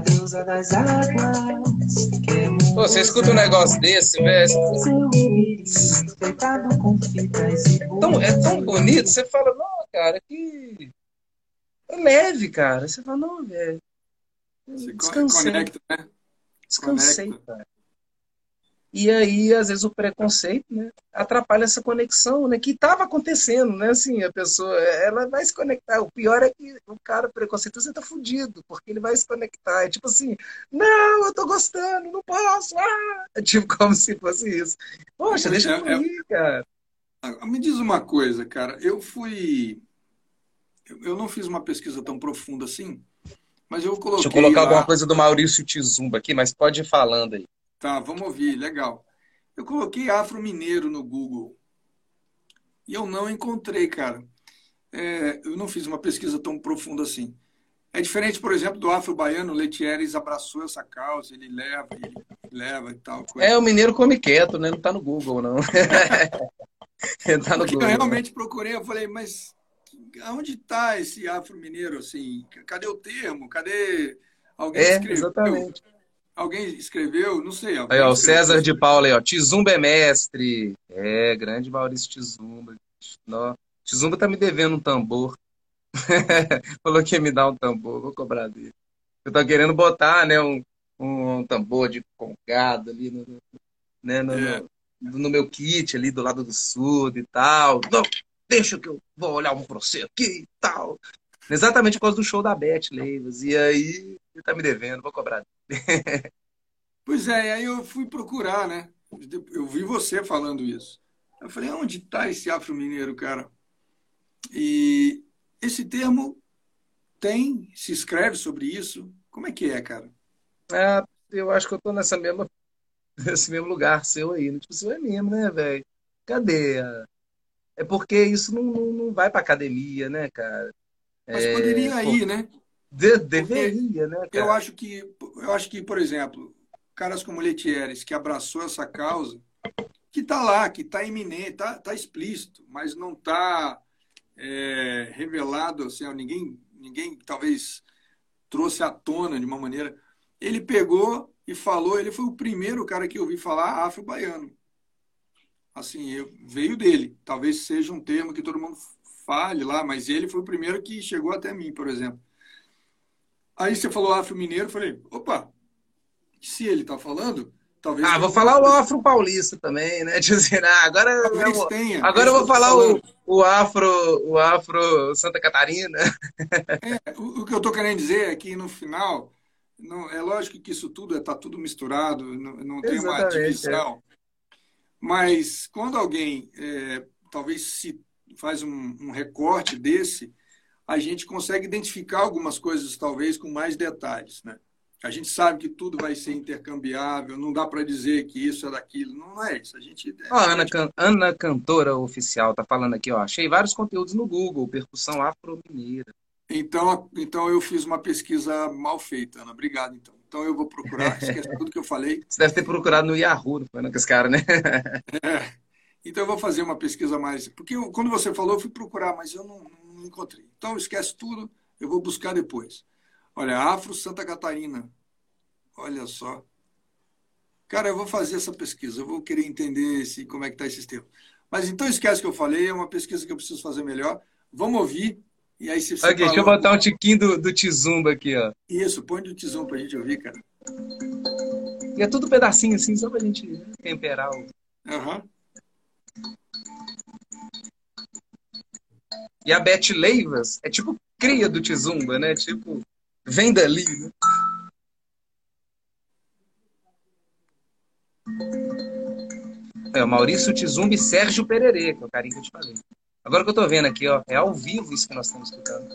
das águas. Pô, você escuta um negócio desse, velho. Tão, é tão bonito, você fala, não, cara, que. É leve, cara. Você fala, não, velho. Descansei. Conecta, né? Descansei, Conecta. cara. E aí, às vezes, o preconceito né, atrapalha essa conexão, né? Que estava acontecendo, né? Assim, a pessoa, ela vai se conectar. O pior é que o cara preconceituoso, você tá fudido, porque ele vai se conectar. É tipo assim, não, eu tô gostando, não posso, ah! É tipo como se fosse isso. Poxa, é, deixa eu é, ir, cara. Ah, me diz uma coisa, cara. Eu fui... Eu não fiz uma pesquisa tão profunda assim, mas eu coloquei Deixa eu colocar lá... alguma coisa do Maurício Tizumba aqui, mas pode ir falando aí. Tá, vamos ouvir, legal. Eu coloquei Afro Mineiro no Google e eu não encontrei, cara. É, eu não fiz uma pesquisa tão profunda assim. É diferente, por exemplo, do Afro Baiano, o Letieres abraçou essa causa, ele leva, ele leva e tal. Coisa. É, o mineiro come quieto, né? Não tá no Google, não. tá no Google, eu né? realmente né? procurei, eu falei, mas aonde está esse Afro Mineiro, assim? Cadê o termo? Cadê alguém é, escreveu? Exatamente. Alguém escreveu? Não sei. Aí, ó, o César de Paula aí, ó. Tizumba é mestre. É, grande Maurício Tizumba. Tizumba tá me devendo um tambor. Falou que ia me dar um tambor, vou cobrar dele. Eu tô querendo botar, né, um, um tambor de congado ali no, né, no, é. no, no, meu kit ali do lado do surdo e tal. Não, deixa que eu vou olhar um pra você aqui e tal. Exatamente por causa do show da Beth Leivas. E aí Ele tá me devendo, vou cobrar. pois é, aí eu fui procurar, né? Eu vi você falando isso. Eu falei, onde está esse afro-mineiro, cara? E esse termo tem, se escreve sobre isso. Como é que é, cara? É, eu acho que eu tô nessa mesma, nesse mesmo lugar seu aí. Tipo, você é mesmo, né, velho? Cadê? É porque isso não, não, não vai pra academia, né, cara? Mas poderia é, ir, né? De, deveria, né, cara? Eu acho que, eu acho que, por exemplo, caras como Letieres, que abraçou essa causa, que está lá, que está iminente, está tá explícito, mas não está é, revelado, assim, ninguém, ninguém talvez trouxe à tona de uma maneira. Ele pegou e falou, ele foi o primeiro cara que eu ouvi falar afro-baiano. Assim, eu, veio dele. Talvez seja um termo que todo mundo fale lá, mas ele foi o primeiro que chegou até mim, por exemplo. Aí você falou afro-mineiro, falei, opa, se ele está falando, talvez. Ah, vou falar o afro paulista também, né? Dizer, ah, agora eu vou, tenha, agora eu vou falar o, o afro, o afro Santa Catarina. É, o, o, que eu estou querendo dizer é que no final, não, é lógico que isso tudo está tudo misturado, não, não tem uma divisão. É. Mas quando alguém é, talvez se faz um, um recorte desse, a gente consegue identificar algumas coisas talvez com mais detalhes, né? A gente sabe que tudo vai ser intercambiável, não dá para dizer que isso é daquilo, não é isso. A gente. Ó, a Ana, Can... Ana Cantora Oficial tá falando aqui, ó. Achei vários conteúdos no Google, percussão afro-mineira. Então, então eu fiz uma pesquisa mal feita, Ana. Obrigado, então. Então eu vou procurar, esquece tudo que eu falei. Você deve ter procurado no Yahoo, não foi com esse cara, né? É. Então eu vou fazer uma pesquisa mais. Porque eu, quando você falou, eu fui procurar, mas eu não, não encontrei. Então esquece tudo, eu vou buscar depois. Olha, Afro Santa Catarina. Olha só. Cara, eu vou fazer essa pesquisa, eu vou querer entender esse, como é que está esse sistema. Mas então esquece que eu falei, é uma pesquisa que eu preciso fazer melhor. Vamos ouvir. E aí, se você okay, deixa eu botar um tiquinho do, do Tizumba aqui, ó. Isso, põe do Tizumba pra gente ouvir, cara. E é tudo pedacinho assim, só pra gente temperar o. Aham. Uhum. E a Beth Leivas é tipo cria do Tizumba, né? Tipo, vem dali, né? É, Maurício Tizumba e Sérgio Pererê, que é o carinho que eu te falei. Agora que eu tô vendo aqui, ó, é ao vivo isso que nós estamos escutando.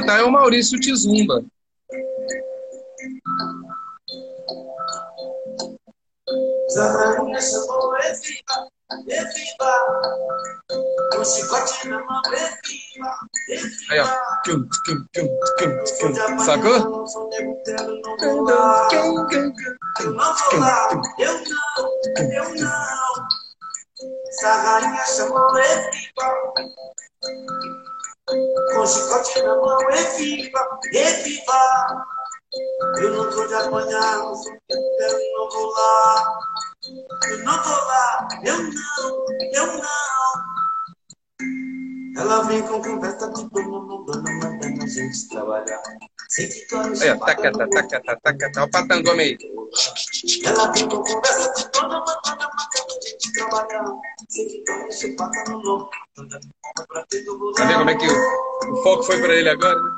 Cantar é o Maurício Tizumba. Eviva, Eviva. Aí, ó. Cum. Sacou? Não vou lá, eu não, eu não. Zararinha chamou Eviva. Com chicote na mão, Eviva, Eviva. Eu não tô de apanhar, eu não vou lá. Eu não vou lá, eu não, eu não. Ela vem com conversa de dono, dando, mandando a gente trabalhar. Olha, taca, taca, taca, taca, taca, o patangome aí. Ela conversa de dono, mandando, mandando a gente trabalhar. Chupada no louco. Tá vendo como é que o, o foco foi pra ele agora, né?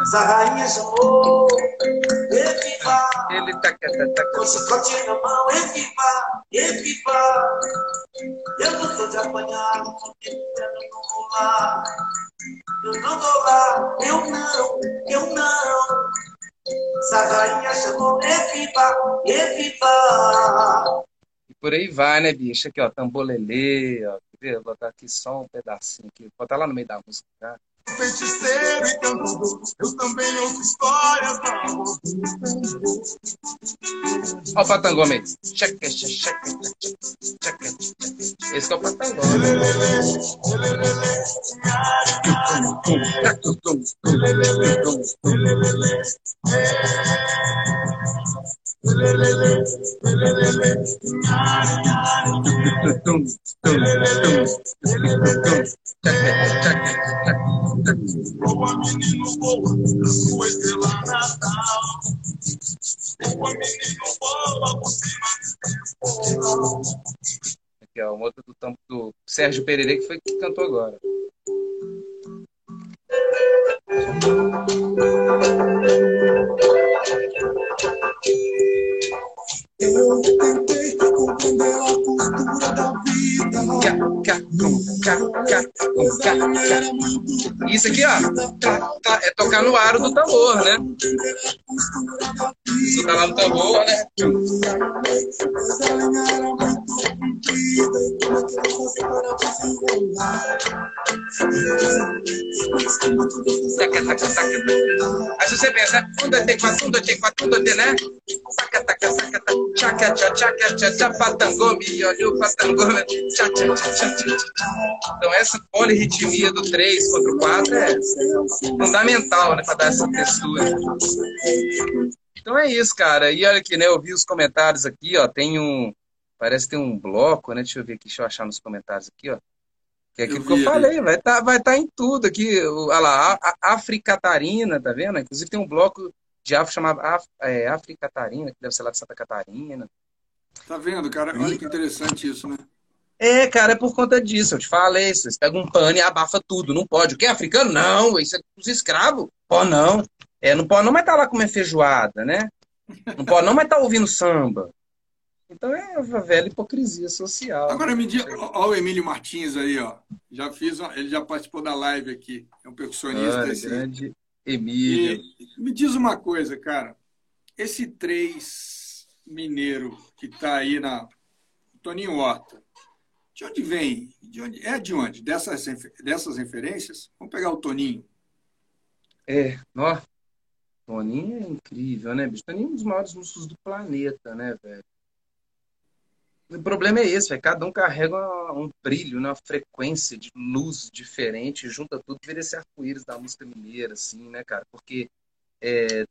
Essa rainha chamou, eviva. Ele tá, tá, Com chicote na mão, eviva, eviva. Eu não tô de apanhar, tô tentando não vou lá. Eu não vou lá, eu não, eu não. Essa rainha chamou, eviva, eviva. E por aí vai, né, bicho? Aqui, ó, tambolelê, ó. ver? Vou botar aqui só um pedacinho aqui. Vou botar lá no meio da música, tá? Feiticeiro e cantador. Eu também ouço histórias da voz Olha o patangome. Checa, checa, checa, checa. Esse que é o patangome. Boa menino, boa, a sua estrela natal. Boa menino, boa, por cima. Aqui, ó, uma outra do tampo do Sérgio Pereira, que foi que cantou agora. Eu tentei compreender a cultura da vida. Isso aqui, ó, tá- tá- é tocar no aro do tambor, né? Você tá lá no tambor, né? Aí você pensa, um, dois, três, quatro, um, dois, três, quatro, um, dois, três, né? Saca, taca, saca, taca, tchaca, tcha, tchaca, tcha, tcha, patangome, olha o patangome, tcha, tcha, tcha, tcha, tcha, tcha. Então essa polirritmia do 3 contra o 4 é fundamental, né, para dar essa textura. Então é isso, cara. E olha aqui, né, eu vi os comentários aqui, ó, tem um, parece que tem um bloco, né, deixa eu ver aqui, deixa eu achar nos comentários aqui, ó. Que é aquilo Eu que eu falei, vai estar vai tá em tudo aqui. Olha lá, a, a Africatarina, tá vendo? Inclusive tem um bloco de afro chamado Af, é, Africatarina, que deve ser lá de Santa Catarina. Tá vendo, cara? Olha que interessante isso, né? É, cara, é por conta disso. Eu te falei, vocês pegam um pano e abafa tudo. Não pode. O que é africano? Não, isso é dos escravos. Pô, não. É, não pode não, mas tá lá comendo feijoada, né? Não pode não, mas tá ouvindo samba. Então é a velha hipocrisia social. Agora me diz, ó, o Emílio Martins aí, ó. Já fiz, uma- ele já participou da live aqui. É um percussionista. Olha, esse. grande Emílio. E me diz uma coisa, cara. Esse três mineiro que tá aí na Toninho Horta, de onde vem? De onde, é de onde? Dessas, dessas referências? Vamos pegar o Toninho. É, ó. Toninho é incrível, né, bicho? Toninho é um dos maiores músicos do planeta, né, velho? O problema é esse, velho. Cada um carrega um brilho, né? uma frequência de luz diferente, junta tudo, vira esse arco-íris da música mineira, assim, né, cara? Porque é,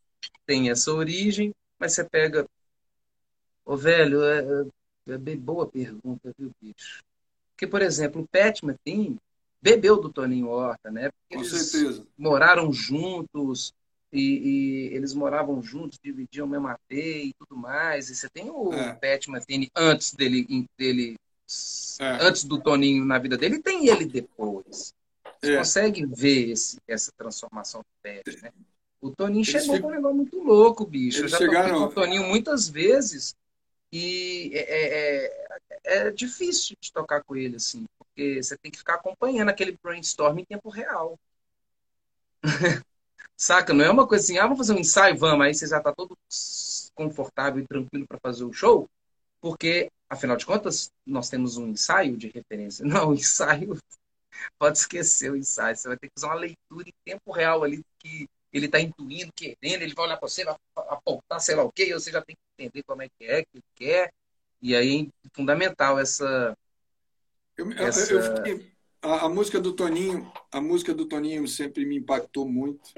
tem essa origem, mas você pega. Ô, velho, é, é- é bem boa pergunta, viu, bicho? Porque, por exemplo, o Pat Metheny bebeu do Toninho Horta, né? Porque Com eles certeza. moraram juntos e, e eles moravam juntos, dividiam o mesmo AP e tudo mais. E você tem o É. Pat Metheny antes dele, dele É. antes do Toninho na vida dele, e tem ele depois. Você É. consegue ver esse- essa transformação do Pat, né? O Toninho Eles chegou com um negócio muito louco, bicho. Eu Eles já chegaram- toquei com o Toninho muitas vezes e é, é- é difícil de tocar com ele, assim, porque você tem que ficar acompanhando aquele brainstorm em tempo real. Saca? Não é uma coisa assim, ah, vamos fazer um ensaio, vamos, aí você já tá todo confortável e tranquilo para fazer o show, porque, afinal de contas, nós temos um ensaio de referência. Não, o ensaio, pode esquecer o ensaio, você vai ter que fazer uma leitura em tempo real ali que ele está intuindo, querendo, ele vai olhar para você, vai apontar sei lá o quê, e você já tem que entender como é que é, que ele quer, e aí é fundamental essa... Eu, eu- Essa- eu fiquei- a, a música do Toninho, a música do Toninho sempre me impactou muito.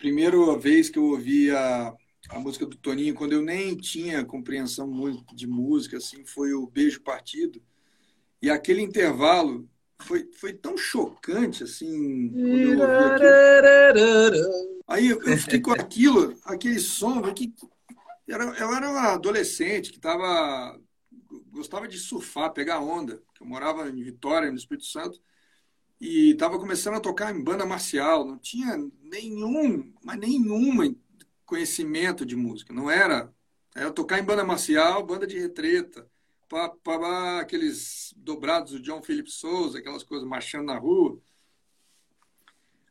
Primeira vez que eu ouvi a, a música do Toninho, quando eu nem tinha compreensão muito de música, assim, foi o Beijo Partido. E aquele intervalo foi, foi tão chocante, assim, quando eu ouvi. Aí eu eu fiquei com aquilo, aquele som, que era, eu era um adolescente que tava, gostava de surfar, pegar onda. Eu morava em Vitória, no Espírito Santo, e estava começando a tocar em banda marcial. Não tinha nenhum, mas nenhum conhecimento de música. Não era. Era tocar em banda marcial, banda de retreta, pá, pá, pá, aqueles dobrados do John Philip Souza, aquelas coisas marchando na rua.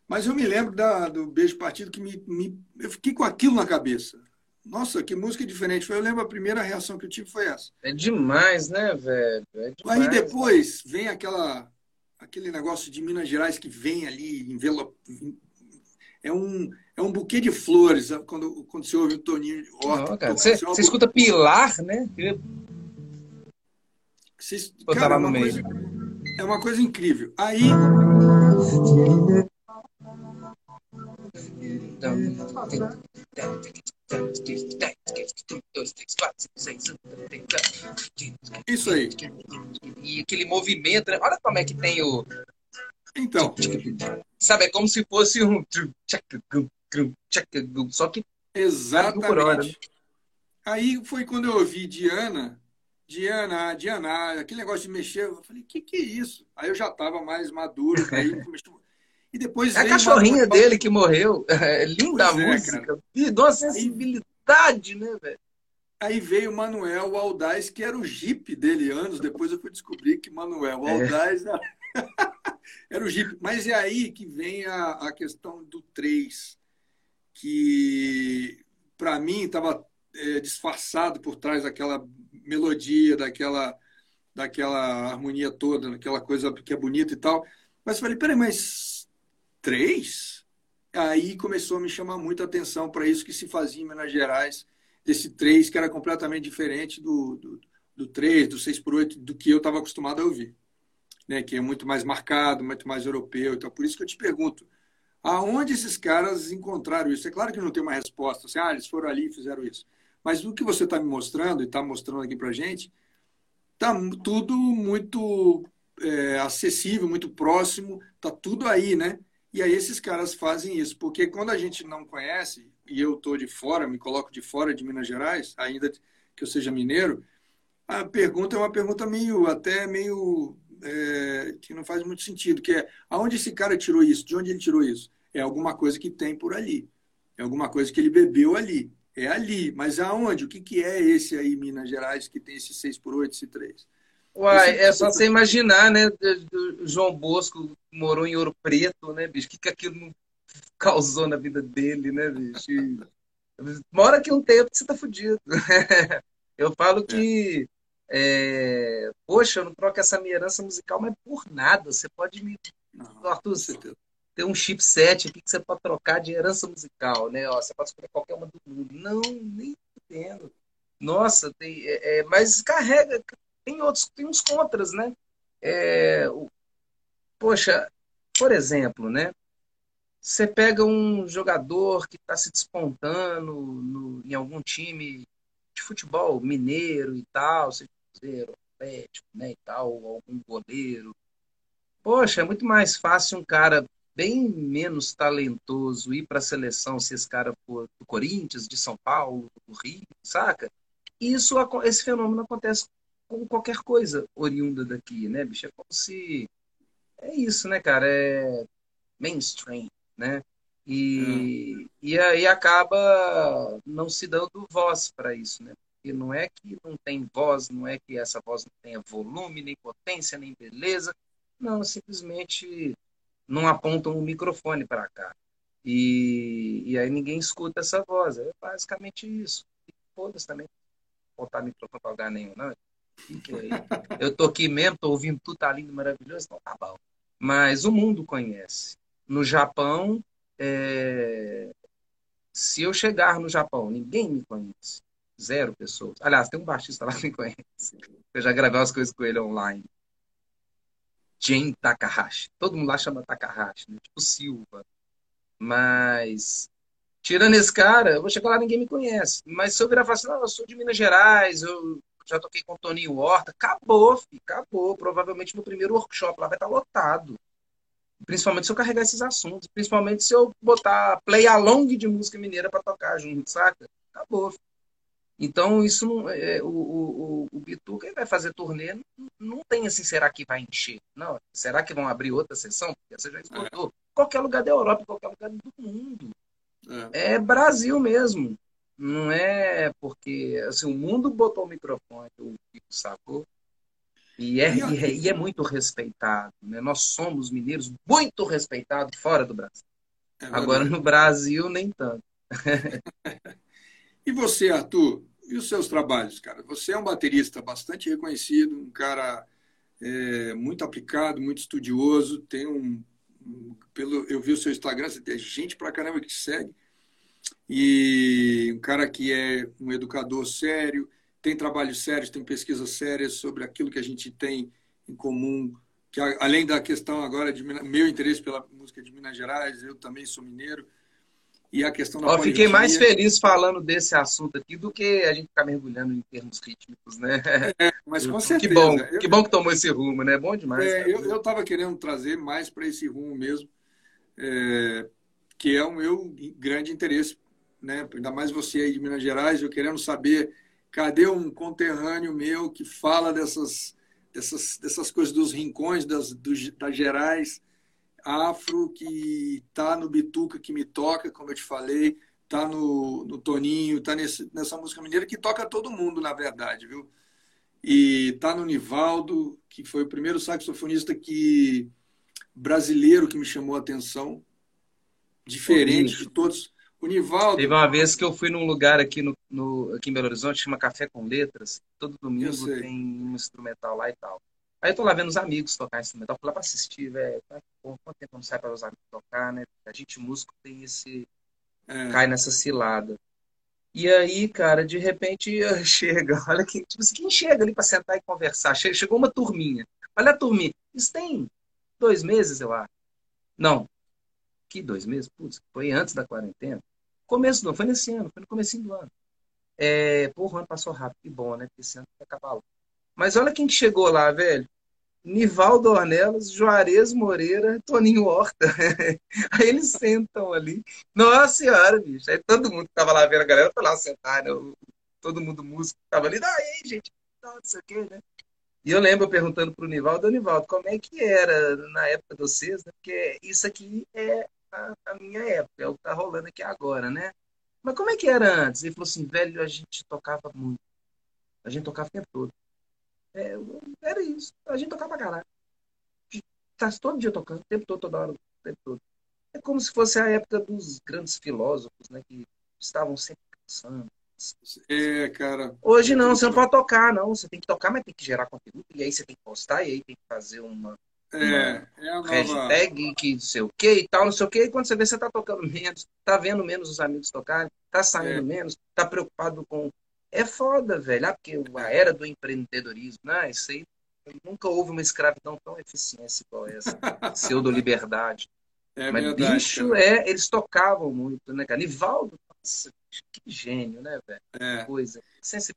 Mas eu me lembro da, do Beijo Partido que me, me, eu fiquei com aquilo na cabeça. nossa, que música diferente. Foi, eu lembro a primeira reação que eu tive foi essa. É demais, né, velho? É demais, Aí depois vem aquela, aquele negócio de Minas Gerais que vem ali, envelope, é um, é um buquê de flores quando, quando você ouve o Toninho Horta. Não, cara, você, você escuta Pilar, né? Você, cara, é uma, coisa, é uma coisa incrível. Aí. Isso aí. E aquele movimento, né? olha como é que tem o. Então. Sabe, é como se fosse um. Só que. Exatamente. Aí foi quando eu ouvi Diana, Diana, Diana, aquele negócio de mexer. Eu falei, o que, que é isso? Aí eu já estava mais maduro. Aí e depois é a cachorrinha uma... dele que morreu. É linda a é, música. E de uma sensibilidade, né, velho? Aí veio o Manuel Aldaz, que era o Jeep dele anos. Depois eu fui descobrir que Manuel Aldaz é. era... era o Jeep. Mas é aí que vem a, a questão do 3, que para mim estava é, disfarçado por trás daquela melodia, daquela, daquela harmonia toda, daquela coisa que é bonita e tal. Mas eu falei, peraí, mas três? Aí começou a me chamar muita atenção para isso que se fazia em Minas Gerais, desse três que era completamente diferente do, do, do 3, do 6 por 8 do que eu estava acostumado a ouvir. Né, que é muito mais marcado, muito mais europeu. Então, por isso que eu te pergunto, aonde esses caras encontraram isso? É claro que não tem uma resposta, assim, ah, eles foram ali e fizeram isso. Mas o que você está me mostrando e está mostrando aqui para gente, está tudo muito é, acessível, muito próximo, está tudo aí, né? E aí esses caras fazem isso, porque quando a gente não conhece, e eu estou de fora, me coloco de fora de Minas Gerais, ainda que eu seja mineiro, a pergunta é uma pergunta meio, até meio, é, que não faz muito sentido, que é, aonde esse cara tirou isso? De onde ele tirou isso? É alguma coisa que tem por ali. É alguma coisa que ele bebeu ali. É ali. Mas aonde? O que, que é esse aí, Minas Gerais, que tem esse 6 por 8 esse 3? Uai, é só você imaginar, né? O João Bosco morou em Ouro Preto, né, bicho? O que, que aquilo causou na vida dele, né, bicho? Mora aqui um tempo que você tá fudido. eu falo que, é. É, poxa, eu não troco essa minha herança musical, mas por nada. Você pode me. Não, Arthur, você tem um chipset aqui que você pode trocar de herança musical, né? Ó, você pode escolher qualquer uma do mundo. Não, nem entendo. Nossa, tem, é, é, mas carrega, tem outros, tem uns contras, né? É, o, poxa, por exemplo, né? Você pega um jogador que está se despontando no, em algum time de futebol mineiro e tal, seja Cruzeiro, Atlético, né, e tal, algum goleiro. Poxa, é muito mais fácil um cara bem menos talentoso ir para a seleção se esse cara for do Corinthians, de São Paulo, do Rio, saca? Isso, esse fenômeno acontece com qualquer coisa oriunda daqui, né, bicho? É como se. É isso, né, cara? É mainstream, né? E, hum. e aí acaba não se dando voz para isso, né? Porque não é que não tem voz, não é que essa voz não tenha volume, nem potência, nem beleza. Não, simplesmente não apontam um microfone para cá. E, e aí ninguém escuta essa voz. É basicamente isso. Foda-se também. Botar microfone para lugar nenhum, não. Eu tô aqui mesmo, tô ouvindo tudo, tá lindo, maravilhoso, então tá bom. Mas o mundo conhece. No Japão, é... se eu chegar no Japão, ninguém me conhece. Zero pessoas. Aliás, tem um baixista lá que me conhece. Eu já gravei umas coisas com ele online. Jen Takahashi. Todo mundo lá chama Takahashi, né? tipo Silva. Mas, tirando esse cara, eu vou chegar lá ninguém me conhece. Mas se eu virar e falar assim, não, eu sou de Minas Gerais, eu já toquei com o Toninho Horta, acabou, filho, acabou. Provavelmente no primeiro workshop lá vai estar lotado. Principalmente se eu carregar esses assuntos. Principalmente se eu botar play along de música mineira para tocar junto, saca? Acabou. Filho. Então, isso não, é, o, o, o Bituca ele vai fazer turnê, não, não tem assim, será que vai encher? Não, será que vão abrir outra sessão? Porque essa já esgotou. É. Qualquer lugar da Europa, qualquer lugar do mundo. É. é. Brasil mesmo. Não é porque assim, o mundo botou o microfone, o sacou. E é, e, é, e é muito respeitado. Né? Nós somos mineiros muito respeitados fora do Brasil. É Agora, no Brasil, nem tanto. E você, Arthur, e os seus trabalhos, cara? Você é um baterista bastante reconhecido, um cara é, muito aplicado, muito estudioso, tem um, pelo eu vi o seu Instagram, você tem gente pra caramba que te segue. E um cara que é um educador sério, tem trabalhos sérios, tem pesquisas sérias sobre aquilo que a gente tem em comum, que além da questão agora de meu interesse pela música de Minas Gerais, eu também sou mineiro, e a questão da Ó, Fiquei mais feliz falando desse assunto aqui do que a gente ficar mergulhando em termos rítmicos, né? É, mas com certeza. Que bom, eu, que bom que tomou esse rumo, né? Bom demais. É, eu estava querendo trazer mais para esse rumo mesmo, é, que é o meu grande interesse, né? Ainda mais você aí de Minas Gerais, eu querendo saber cadê um conterrâneo meu que fala dessas, dessas, dessas coisas dos rincões das, dos, das Gerais, afro que tá no Bituca que me toca, como eu te falei, tá no, no Toninho, tá nesse, nessa música mineira que toca todo mundo, na verdade, viu? E tá no Nivaldo, que foi o primeiro saxofonista que brasileiro que me chamou a atenção, diferente de todos. O Nivaldo. Teve uma vez que eu fui num lugar aqui, no, no, aqui em Belo Horizonte, chama Café com Letras. Todo domingo tem um instrumental lá e tal. Aí eu tô lá vendo os amigos tocar instrumental, fui lá pra assistir, velho. Quanto tempo não sai para os amigos tocar, né? A gente, músico, tem esse. É. cai nessa cilada. E aí, cara, de repente chega, olha que, tipo assim, quem chega ali para sentar e conversar? Chegou uma turminha. Olha a turminha. Isso tem dois meses, eu acho. Não. Que dois meses? Putz, foi antes da quarentena. Começo do ano, foi nesse ano, foi no começo do ano. É, porra, o ano passou rápido, que bom, né? Porque esse ano logo. Mas olha quem chegou lá, velho. Nivaldo Ornelas, Juarez Moreira, Toninho Horta. Aí eles sentam ali. Nossa senhora, bicho. Aí todo mundo que tava lá vendo a galera foi lá sentar, né? Todo mundo músico tava ali. Ah, aí, gente, não sei o quê, né? E eu lembro perguntando pro Nivaldo, Nivaldo, como é que era na época de vocês? Né? Porque isso aqui é a, minha época, é o que tá rolando aqui agora, né? Mas como é que era antes? Ele falou assim, velho, a gente tocava muito. A gente tocava o tempo todo. É, era isso. A gente tocava pra caralho. Tá todo dia tocando, o tempo todo, toda hora, o tempo todo. É como se fosse a época dos grandes filósofos, né? Que estavam sempre pensando. É, cara. Hoje não, você não pode tocar, não. Você tem que tocar, mas tem que gerar conteúdo. E aí você tem que postar, e aí tem que fazer uma, é, é a nova... hashtag que não sei o que e tal, não sei o que. E quando você vê, você tá tocando menos, tá vendo menos os amigos tocarem, tá saindo é. menos, tá preocupado com é foda, velho. Ah, porque a era do empreendedorismo, né? Isso aí nunca houve uma escravidão tão eficiente igual essa. Pseudo-liberdade. É Mas verdade, bicho, é, eles tocavam muito, né, cara? Nivaldo, nossa, que gênio, né, velho? É. Coisa.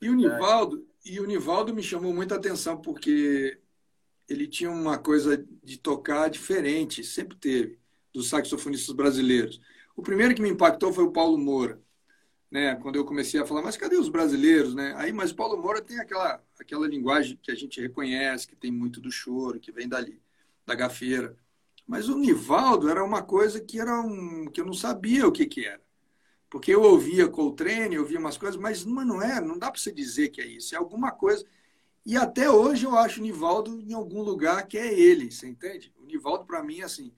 E o Nivaldo, e o Nivaldo me chamou muita atenção porque ele tinha uma coisa de tocar diferente, sempre teve, dos saxofonistas brasileiros. O primeiro que me impactou foi o Paulo Moura né, quando eu comecei a falar, mas cadê os brasileiros, né? Aí, mas Paulo Moura tem aquela aquela linguagem que a gente reconhece, que tem muito do choro, que vem dali, da gafeira. Mas o Nivaldo era uma coisa que era um que eu não sabia o que que era. Porque eu ouvia Coltrane, eu ouvia umas coisas, mas não, não é, não dá para você dizer que é isso, é alguma coisa. E até hoje eu acho o Nivaldo em algum lugar que é ele, você entende? O Nivaldo para mim assim,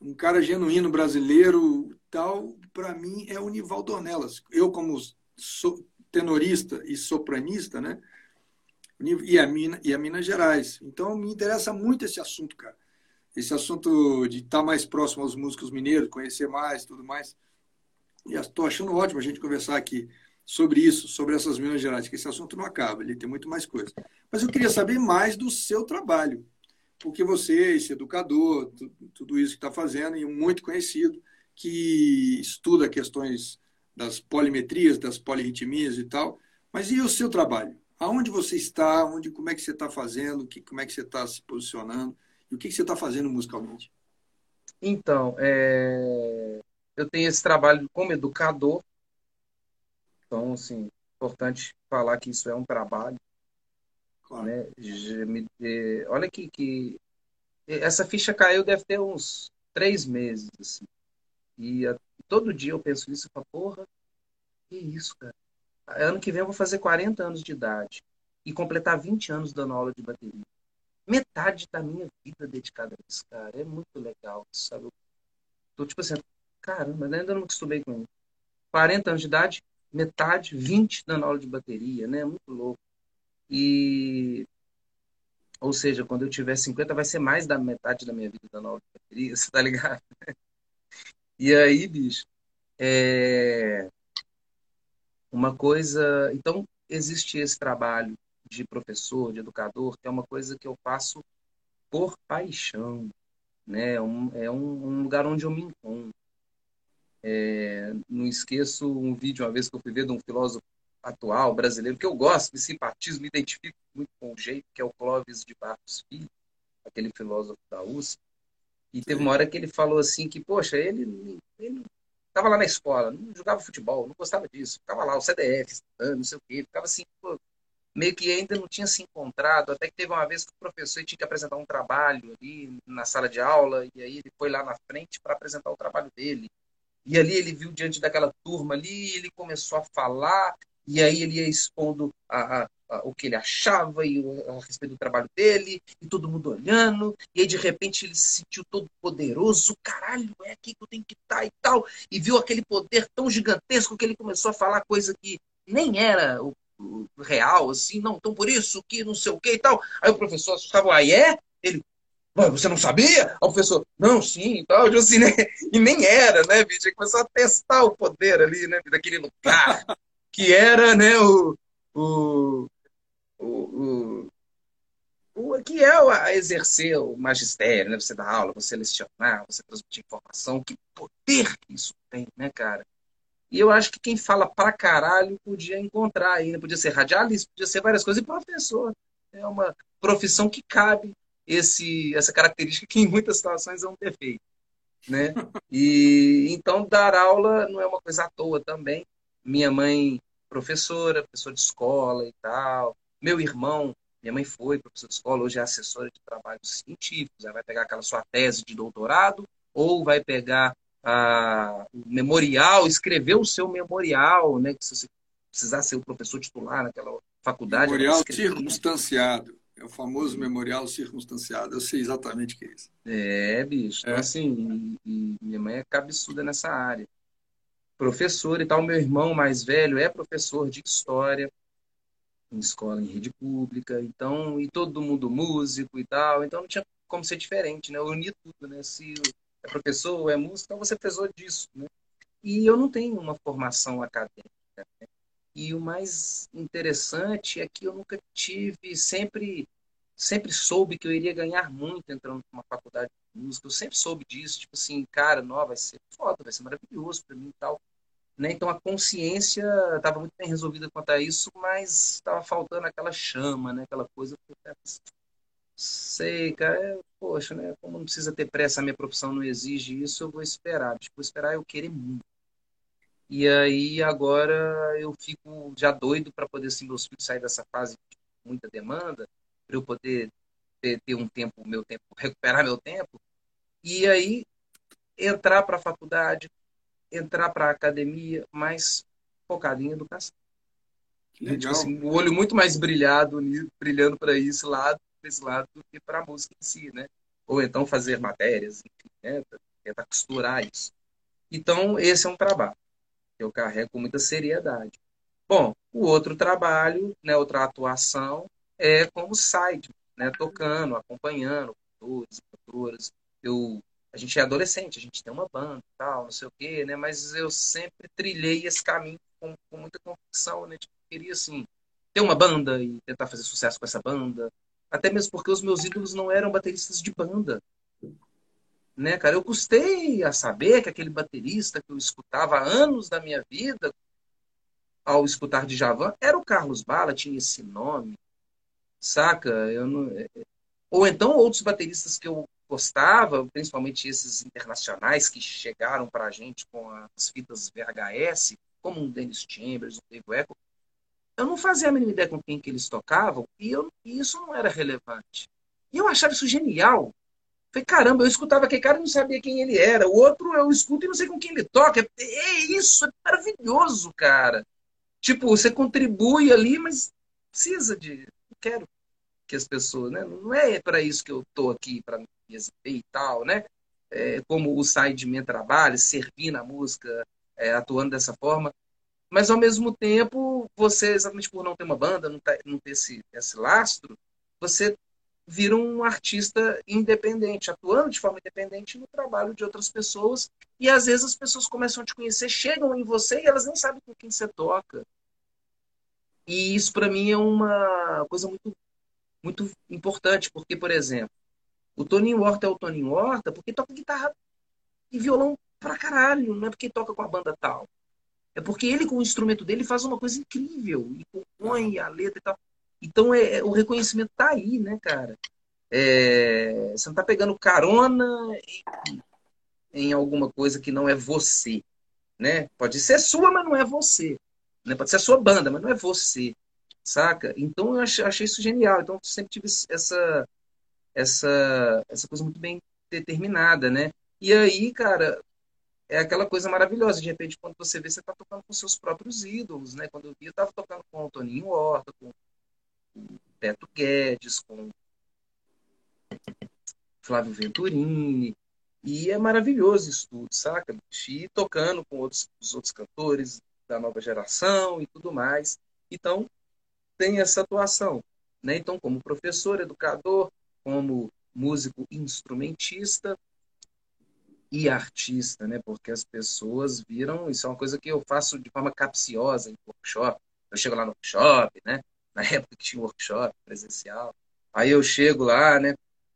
um cara genuíno brasileiro, tal, para mim é o Nivaldo Ornelas. Eu, como tenorista e sopranista, né? E a, Mina, e a Minas Gerais. Então, me interessa muito esse assunto, cara. Esse assunto de estar tá mais próximo aos músicos mineiros, conhecer mais, tudo mais. E estou achando ótimo a gente conversar aqui sobre isso, sobre essas Minas Gerais, que esse assunto não acaba, ele tem muito mais coisa. Mas eu queria saber mais do seu trabalho, porque você, esse educador, tudo isso que está fazendo, e muito conhecido, que estuda questões das polimetrias, das polirritmias e tal. Mas e o seu trabalho? Aonde você está? Onde, como é que você está fazendo? Que, como é que você está se posicionando? E o que, que você está fazendo musicalmente? Então, é... eu tenho esse trabalho como educador. Então, assim, importante falar que isso é um trabalho. Claro. Né? Olha que, que essa ficha caiu deve ter uns três meses. Assim. E a, todo dia eu penso nisso e falo, porra, que isso, cara. Ano que vem eu vou fazer 40 anos de idade e completar 20 anos dando aula de bateria. Metade da minha vida dedicada a isso, cara. É muito legal, sabe? Eu tô tipo assim, caramba, ainda não me acostumei com isso. 40 anos de idade, metade, 20 dando aula de bateria, né? Muito louco. E ou seja, quando eu tiver 50 vai ser mais da metade da minha vida dando aula de bateria, você tá ligado? E aí, bicho, é uma coisa, então existe esse trabalho de professor, de educador, que é uma coisa que eu faço por paixão, né? É um, é um lugar onde eu me encontro. É, não esqueço um vídeo uma vez que eu fui ver de um filósofo atual brasileiro que eu gosto, me simpatizo, me identifico muito com o jeito, que é o Clóvis de Barros Filho, aquele filósofo da USP. E teve uma hora que ele falou assim que, poxa, ele, ele estava lá na escola, não jogava futebol, não gostava disso, ficava lá, o CDF, estudando, não sei o quê, ficava assim, pô, meio que ainda não tinha se encontrado, até que teve uma vez que o professor tinha que apresentar um trabalho ali na sala de aula, e aí ele foi lá na frente para apresentar o trabalho dele. E ali ele viu diante daquela turma ali, ele começou a falar, e aí ele ia expondo a, a, a, o que ele achava e a respeito do trabalho dele, e todo mundo olhando, e aí de repente ele se sentiu todo poderoso, caralho, é aqui que eu tenho que estar tá e tal, e viu aquele poder tão gigantesco que ele começou a falar coisa que nem era o real, assim, não, então por isso que não sei o que e tal. Aí o professor assustava, aí é? Ele, você não sabia? Aí o professor, não, sim, e tal, assim, né? E nem era, né, bicho? Começou a testar o poder ali, né, daquele lugar, que era, né, o, o, o, o, que é a exercer o magistério, né? Você dar aula, você lecionar, você transmitir informação, que poder que isso tem, né, cara? E eu acho que quem fala pra caralho podia encontrar ainda, podia ser radialista, podia ser várias coisas, e professor. É uma profissão que cabe esse, essa característica que em muitas situações é um defeito. Né? E então dar aula não é uma coisa à toa também. Minha mãe, professora, professora de escola e tal. Meu irmão, minha mãe foi professora de escola, hoje é assessora de trabalhos científicos. Ela vai pegar aquela sua tese de doutorado ou vai pegar a, o memorial, escrever o seu memorial, né? Que se você precisar ser o professor titular naquela faculdade. Memorial circunstanciado. É o famoso memorial circunstanciado. Eu sei exatamente o que é isso. É, bicho. Então, é. Então, assim, e, e minha mãe é cabeçuda nessa área. Professor e tal. Meu irmão mais velho é professor de história em escola em rede pública. Então, e todo mundo músico e tal. Então, não tinha como ser diferente, né? Eu uni tudo, né? Se é professor ou é músico, então você precisou disso. Né? E eu não tenho uma formação acadêmica. Né? E o mais interessante é que eu nunca tive, sempre sempre soube que eu iria ganhar muito entrando numa faculdade de música. Eu sempre soube disso, tipo assim, cara, não, vai ser foda, vai ser maravilhoso para mim e tal. Né? Então a consciência estava muito bem resolvida quanto a isso, mas estava faltando aquela chama, né? aquela coisa. Sei, cara, é, poxa, né? Como não precisa ter pressa, a minha profissão não exige isso, eu vou esperar. Tipo, vou esperar eu querer muito. E aí agora eu fico já doido para poder assim, meus filhos sair dessa fase de muita demanda, para eu poder ter, ter, um tempo, meu tempo, recuperar meu tempo. E aí entrar para a faculdade, entrar para a academia, mas focado em educação. Tipo assim, o olho muito mais brilhado, brilhando para esse lado esse lado do que para a música em si, né? Ou então fazer matérias, enfim, né? tentar costurar isso. Então, esse é um trabalho eu carrego com muita seriedade. Bom, o outro trabalho, né, outra atuação, é como side, né, tocando, acompanhando cantores, cantoras. Eu, a gente é adolescente, a gente tem uma banda tal, não sei o quê, né, mas eu sempre trilhei esse caminho com, com muita convicção, né, tipo, queria, assim, ter uma banda e tentar fazer sucesso com essa banda, até mesmo porque os meus ídolos não eram bateristas de banda. Né, cara? Eu custei a saber que aquele baterista que eu escutava há anos da minha vida, ao escutar de Javan, era o Carlos Bala, tinha esse nome. Saca? Eu não... É, é. Ou então outros bateristas que eu gostava, principalmente esses internacionais que chegaram para a gente com as fitas VHS, como um Dennis Chambers, um Dave Echo, eu não fazia a mínima ideia com quem que eles tocavam e, eu, e isso não era relevante. E eu achava isso genial. Falei, caramba, eu escutava aquele cara e não sabia quem ele era. O outro eu escuto e não sei com quem ele toca. É isso, é maravilhoso, cara. Tipo, você contribui ali, mas precisa de. Não quero que as pessoas, né? Não é para isso que eu tô aqui, para me e tal, né? É, como o Sideman trabalha, servir na música, é, atuando dessa forma. mas ao mesmo tempo, você, exatamente por não ter uma banda, não não ter esse, esse lastro, você vira um artista independente, atuando de forma independente no trabalho de outras pessoas. E às vezes as pessoas começam a te conhecer, chegam em você e elas nem sabem com quem você toca. E isso para mim é uma coisa muito, muito importante, porque, por exemplo, o Toninho Horta é o Toninho Horta porque toca guitarra e violão pra caralho, não é porque toca com a banda tal. É porque ele, com o instrumento dele, faz uma coisa incrível e compõe a letra e tal. Então, é, é, o reconhecimento tá aí, né, cara? É, você não tá pegando carona em, em, alguma coisa que não é você, né? Pode ser sua, mas não é você. Né? Pode ser a sua banda, mas não é você, saca? Então, eu achei, achei isso genial. Então, eu sempre tive essa, essa, essa coisa muito bem determinada, né? E aí, cara, é aquela coisa maravilhosa. De repente, quando você vê, você está tocando com seus próprios ídolos, né? Quando eu vi, eu estava tocando com o Toninho Horta, com Beto Guedes, com Flávio Venturini. E é maravilhoso isso tudo, saca? E tocando com outros, os outros cantores da nova geração e tudo mais. Então, tem essa atuação. Né? Então, como professor, educador, como músico instrumentista e artista, né? Porque as pessoas viram, isso é uma coisa que eu faço de forma capciosa em workshop. Eu chego lá no workshop, né? Na época que tinha workshop presencial. Aí eu chego lá, né?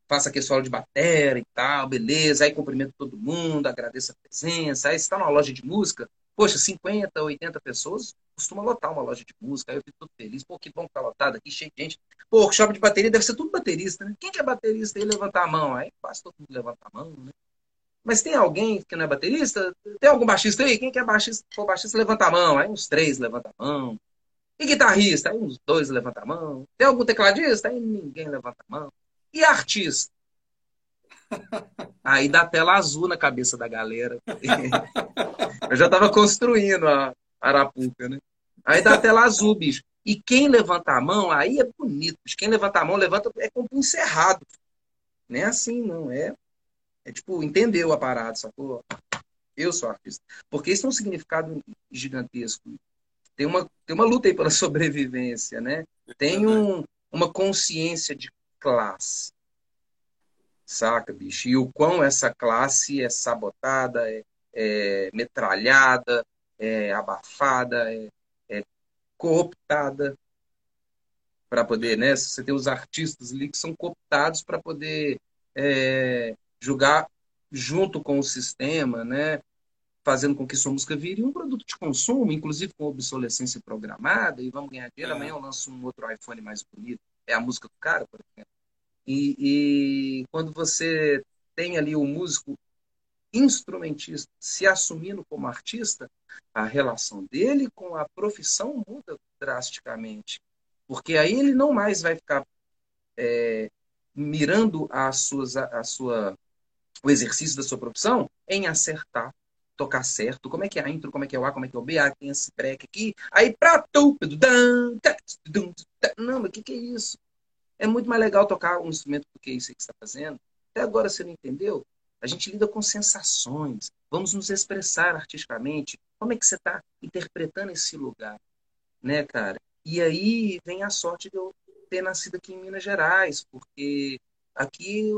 Faço aquele solo de bateria e tal, beleza. Aí cumprimento todo mundo, agradeço a presença. Aí está numa loja de música, poxa, 50, 80 pessoas costuma lotar uma loja de música. Aí eu fico todo feliz. Pô, que bom que tá lotado aqui, cheio de gente. Pô, workshop de bateria deve ser tudo baterista, né? Quem que é baterista? Ele levantar a mão. Aí quase todo mundo levanta a mão, né? Mas tem alguém que não é baterista? Tem algum baixista aí? Quem que é baixista? For baixista, levanta a mão. Aí uns três levanta a mão. E guitarrista? Aí uns dois levantam a mão. Tem algum tecladista? Aí ninguém levanta a mão. E artista? Aí dá tela azul na cabeça da galera. Eu já estava construindo a Arapuca, né? Aí dá tela azul, bicho. E quem levanta a mão, aí é bonito. Quem levanta a mão, levanta é com o encerrado. Não é assim, não. É, é tipo, entendeu a parada, sacou? Eu sou artista. Porque isso tem um significado gigantesco tem uma, tem uma luta aí pela sobrevivência, né? Tem um, uma consciência de classe. Saca, bicho? E o quão essa classe é sabotada, é, é metralhada, é abafada, é, é cooptada para poder, né? Você tem os artistas ali que são cooptados para poder é, julgar junto com o sistema, né? Fazendo com que sua música vire um produto de consumo, inclusive com obsolescência programada, e vamos ganhar dinheiro, é. amanhã eu lanço um outro iPhone mais bonito. É a música do cara, por exemplo. E, e quando você tem ali o músico instrumentista se assumindo como artista, a relação dele com a profissão muda drasticamente. Porque aí ele não mais vai ficar é, mirando as suas, a sua, o exercício da sua profissão em acertar tocar certo, como é que é a intro, como é que é o A, como é que é o B, ah, tem esse break aqui, aí pra tu, não, mas o que, que é isso? É muito mais legal tocar um instrumento do que isso que está fazendo. Até agora você não entendeu? A gente lida com sensações, vamos nos expressar artisticamente. Como é que você está interpretando esse lugar, né, cara? E aí vem a sorte de eu ter nascido aqui em Minas Gerais, porque aqui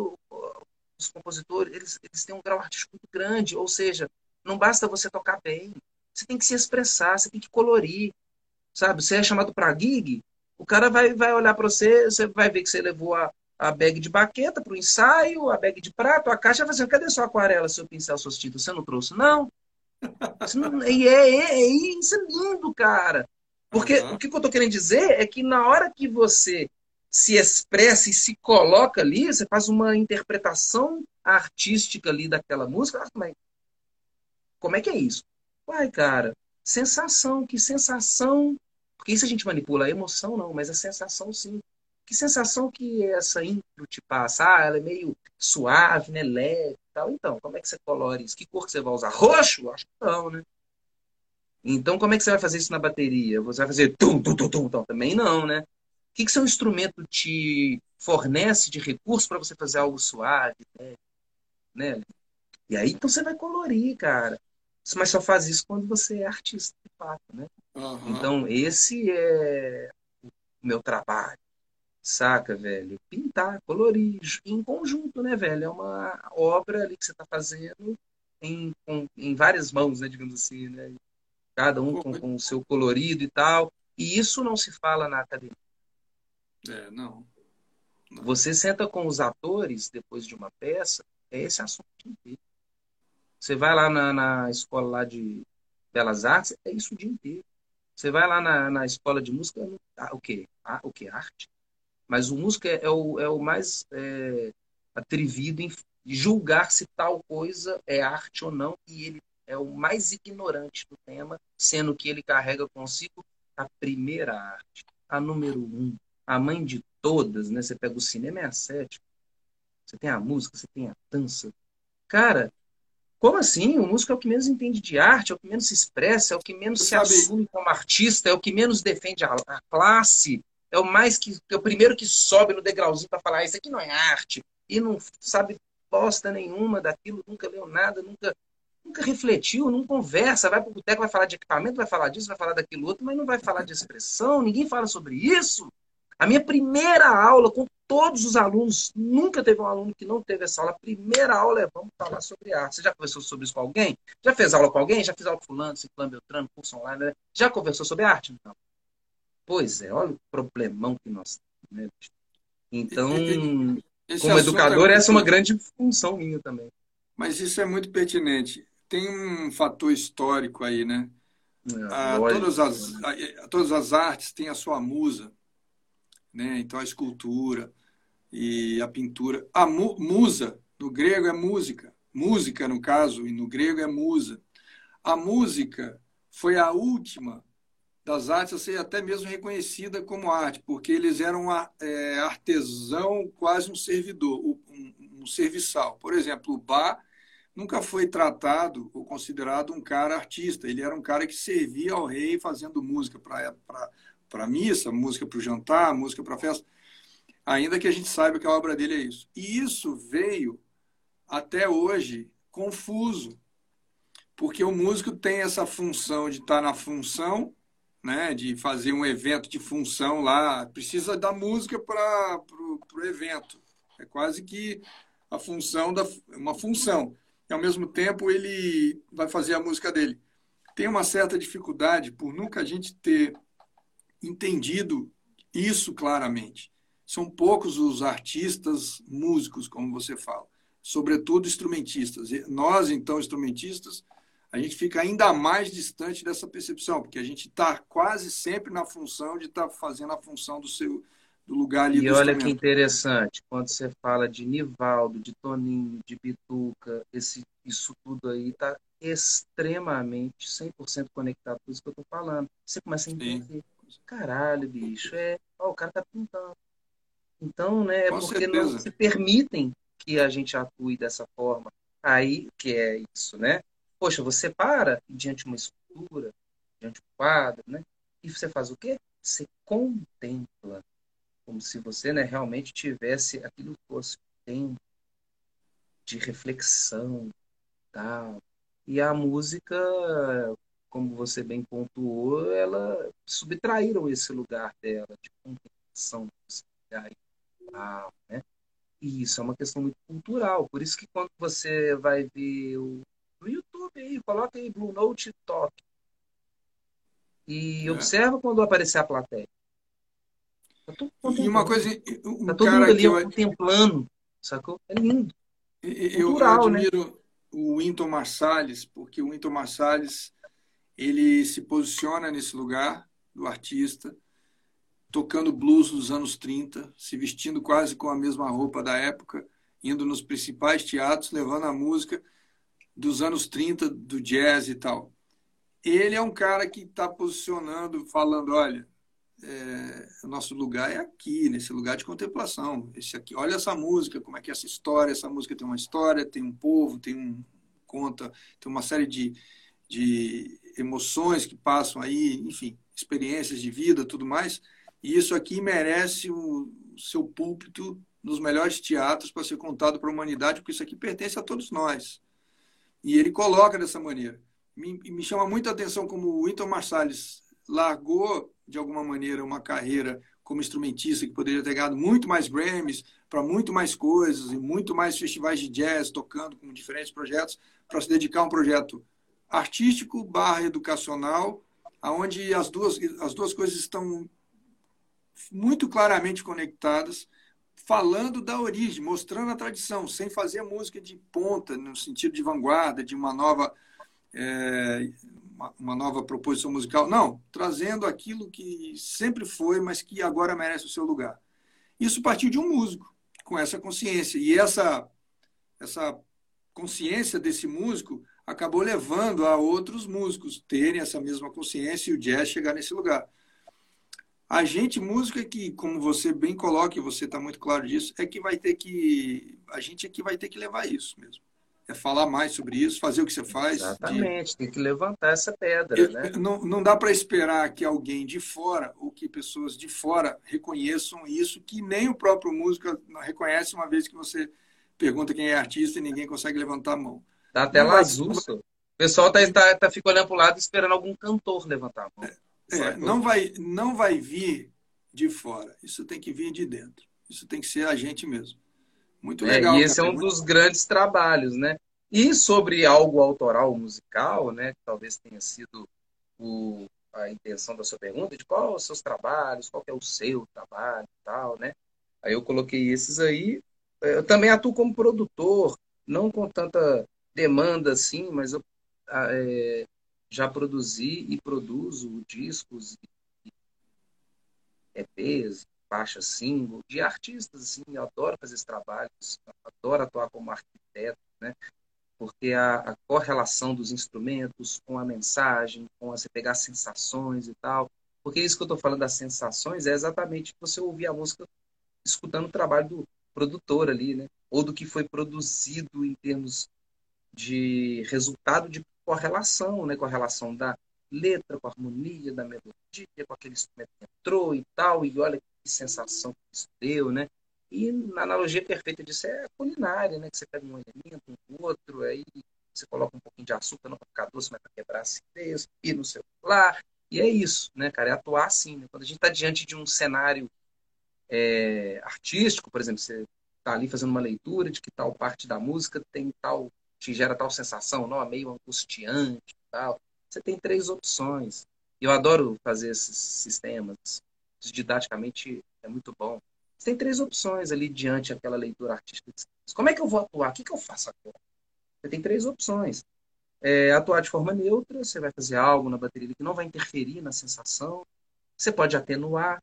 os compositores eles, eles têm um grau artístico muito grande, ou seja, não basta você tocar bem. Você tem que se expressar, você tem que colorir. Sabe? Você é chamado para gig, o cara vai, vai olhar para você, você vai ver que você levou a, a bag de baqueta para o ensaio, a bag de prato, a caixa, vai dizer, cadê sua aquarela, seu pincel, suas tintas? Você não trouxe? Não. não e é, é, é, isso é lindo, cara. Porque uhum. o que eu estou querendo dizer é que na hora que você se expressa e se coloca ali, você faz uma interpretação artística ali daquela música. Ah, mas como é que é isso? Uai, cara, sensação, que sensação. Porque isso a gente manipula, a emoção não, mas a sensação sim. Que sensação que essa intro te passa? Ah, ela é meio suave, né? Leve tal. Então, como é que você colore isso? Que cor que você vai usar? Roxo? Acho que não, né? Então, como é que você vai fazer isso na bateria? Você vai fazer tum, tum, tum, tum, tum. Também não, né? O que, que seu instrumento te fornece de recurso para você fazer algo suave, né? né? E aí, então, você vai colorir, cara mas só faz isso quando você é artista, de fato, né? Uhum. Então, esse é o meu trabalho, saca, velho? Pintar, colorir, em conjunto, né, velho? É uma obra ali que você está fazendo em, com, em várias mãos, né, digamos assim, né? Cada um com, com o seu colorido e tal. E isso não se fala na academia. É, não. não. Você senta com os atores depois de uma peça, é esse assunto inteiro. Você vai lá na, na escola lá de Belas Artes, é isso o dia inteiro. Você vai lá na, na escola de música, ah, o quê? Ah, o que? Arte. Mas o músico é, é, o, é o mais é, atrevido em julgar se tal coisa é arte ou não, e ele é o mais ignorante do tema, sendo que ele carrega consigo a primeira arte, a número um, a mãe de todas, né? Você pega o cinema, é a sétima. Você tem a música, você tem a dança. Cara, como assim? O músico é o que menos entende de arte, é o que menos se expressa, é o que menos Você se sabe... assume como artista, é o que menos defende a, a classe, é o mais que é o primeiro que sobe no degrauzinho para falar ah, isso aqui não é arte e não sabe bosta nenhuma daquilo, nunca leu nada, nunca nunca refletiu, não conversa, vai para o boteco, vai falar de equipamento, vai falar disso, vai falar daquilo outro, mas não vai falar de expressão, ninguém fala sobre isso. A minha primeira aula com todos os alunos, nunca teve um aluno que não teve essa aula. A primeira aula é vamos falar sobre arte. Você já conversou sobre isso com alguém? Já fez aula com alguém? Já fez aula com fulano, ciclano, beltrano, curso online? Né? Já conversou sobre arte? Pois é, olha o problemão que nós temos. Né? Então, Esse como educador, é essa é uma grande função minha também. Mas isso é muito pertinente. Tem um fator histórico aí, né? É, ah, todas, as, todas as artes têm a sua musa né? Então a escultura e a pintura. A mu musa, no grego é música. Música, no caso, e no grego é musa. A música foi a última das artes a ser até mesmo reconhecida como arte, porque eles eram é, artesão, quase um servidor, um, um serviçal. Por exemplo, o Bach nunca foi tratado ou considerado um cara artista. Ele era um cara que servia ao rei fazendo música para para a missa, música para o jantar, música para a festa, ainda que a gente saiba que a obra dele é isso. E isso veio até hoje confuso, porque o músico tem essa função de estar na função, né, de fazer um evento de função lá, precisa da música para o evento. É quase que a função da uma função. E ao mesmo tempo ele vai fazer a música dele. Tem uma certa dificuldade por nunca a gente ter entendido isso claramente. São poucos os artistas músicos, como você fala, sobretudo instrumentistas. nós, então, instrumentistas, a gente fica ainda mais distante dessa percepção, porque a gente está quase sempre na função de estar tá fazendo a função do seu do lugar ali. E olha que interessante, quando você fala de Nivaldo, de Toninho, de Bituca, esse, isso tudo aí está extremamente 100% conectado com isso que eu estou falando. Você começa a entender. Sim caralho, bicho, é, ó, o cara tá pintando. Então, né, é Com porque certeza. não se permitem que a gente atue dessa forma. Aí que é isso, né? Poxa, você para diante de uma escultura, diante de um quadro, né? E você faz o quê? Você contempla, como se você, né, realmente tivesse aquilo que fosse tempo de reflexão, tal. E a música, como você bem pontuou, ela subtraíram esse lugar dela de contemplação, né? E isso é uma questão muito cultural. Por isso que quando você vai ver o, no YouTube aí, coloca aí Blue Note Talk e é. observa quando aparecer a plateia. Tá e uma coisa, um tá todo mundo ali eu... contemplando, sacou? É lindo. Eu, cultural, eu né? admiro né? o Winton Marsalis, porque o Winton Marsalis ele se posiciona nesse lugar do artista, tocando blues dos anos 30, se vestindo quase com a mesma roupa da época, indo nos principais teatros, levando a música dos anos 30, do jazz e tal. Ele é um cara que está posicionando, falando, olha, é, nosso lugar é aqui, nesse lugar de contemplação. Esse aqui, olha essa música, como é que é essa história, essa música tem uma história, tem um povo, tem um conta, tem uma série de, de emoções que passam aí, enfim, experiências de vida, tudo mais. E isso aqui merece o seu púlpito nos melhores teatros para ser contado para a humanidade, porque isso aqui pertence a todos nós. E ele coloca dessa maneira. Me, me chama muita atenção como o Winton Marsalis largou, de alguma maneira, uma carreira como instrumentista que poderia ter ganhado muito mais Grammys, para muito mais coisas e muito mais festivais de jazz, tocando com diferentes projetos, para se dedicar a um projeto artístico barra educacional, aonde as duas, as duas coisas estão muito claramente conectadas, falando da origem, mostrando a tradição, sem fazer música de ponta, no sentido de vanguarda, de uma nova é, uma nova proposição musical. Não, trazendo aquilo que sempre foi, mas que agora merece o seu lugar. Isso partiu de um músico, com essa consciência. E essa, essa consciência desse músico acabou levando a outros músicos terem essa mesma consciência e o jazz chegar nesse lugar. A gente, música que, como você bem coloca, e você está muito claro disso, é que vai ter que. A gente é que vai ter que levar isso mesmo é falar mais sobre isso, fazer o que você faz. Exatamente, de... tem que levantar essa pedra. Eu, né? não, não dá para esperar que alguém de fora ou que pessoas de fora reconheçam isso, que nem o próprio músico reconhece uma vez que você pergunta quem é artista e ninguém consegue levantar a mão. Dá até azul. O pessoal tá, tá, tá, fica olhando para o lado esperando algum cantor levantar a mão. É, é, não, vai, não vai vir de fora, isso tem que vir de dentro. Isso tem que ser a gente mesmo. Muito é, legal. É, e esse é um dos grandes trabalhos, né? E sobre algo autoral musical, né? Que talvez tenha sido o, a intenção da sua pergunta, de qual os seus trabalhos, qual é o seu trabalho e tal, né? Aí eu coloquei esses aí. Eu também atuo como produtor, não com tanta demanda assim, mas eu é, já produzi e produzo discos EPs, faixa single, de artistas, assim, eu adoro fazer esses trabalhos, adoro atuar como arquiteto, né? Porque a, a correlação dos instrumentos com a mensagem, com você pegar sensações e tal. Porque isso que eu estou falando das sensações é exatamente você ouvir a música escutando o trabalho do produtor ali, né? Ou do que foi produzido em termos de resultado de correlação, né? Correlação da letra, com a harmonia da melodia, com aquele instrumento que entrou e tal, e olha que sensação que isso deu, né? E na analogia perfeita disso é a culinária, né? Que você pega um elemento, um outro, aí você coloca um pouquinho de açúcar, não para ficar doce, mas para quebrar a acidez, e no seu. E é isso, né, cara? É atuar assim, né? Quando a gente está diante de um cenário é, artístico, por exemplo, você está ali fazendo uma leitura de que tal parte da música tem tal, te gera tal sensação, não, é meio angustiante tal. Você tem três opções. Eu adoro fazer esses sistemas, didaticamente é muito bom. Você tem três opções ali diante daquela leitura artística. Como é que eu vou atuar? O que, que eu faço agora? Você tem três opções. É, atuar de forma neutra, você vai fazer algo na bateria que não vai interferir na sensação. Você pode atenuar,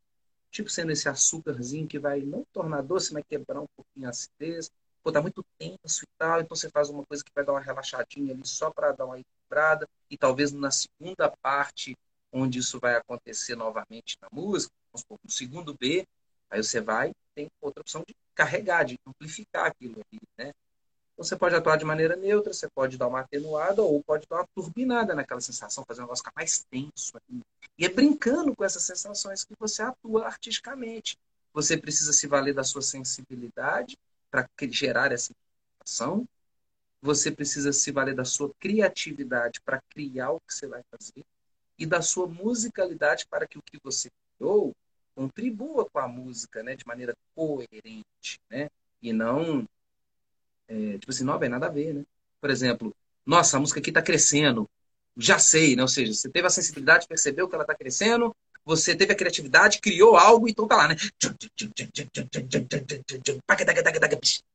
tipo sendo esse açúcarzinho que vai não tornar doce, mas quebrar um pouquinho a acidez. Pô, tá muito tenso e tal, então você faz uma coisa que vai dar uma relaxadinha ali só para dar uma equilibrada. E talvez na segunda parte, onde isso vai acontecer novamente na música, no segundo B, aí você vai, tem outra opção de carregar, de amplificar aquilo ali, né? Então, você pode atuar de maneira neutra, você pode dar uma atenuada ou pode dar uma turbinada naquela sensação, fazer um negócio ficar mais tenso. E é brincando com essas sensações que você atua artisticamente. Você precisa se valer da sua sensibilidade para gerar essa sensação. Você precisa se valer da sua criatividade para criar o que você vai fazer e da sua musicalidade para que o que você criou contribua com a música, né, de maneira coerente, né, e não é, tipo assim, não tem nada a ver, né? Por exemplo, nossa, a música aqui está crescendo, já sei, né? Ou seja, você teve a sensibilidade, percebeu que ela está crescendo, você teve a criatividade, criou algo, então tá lá, né?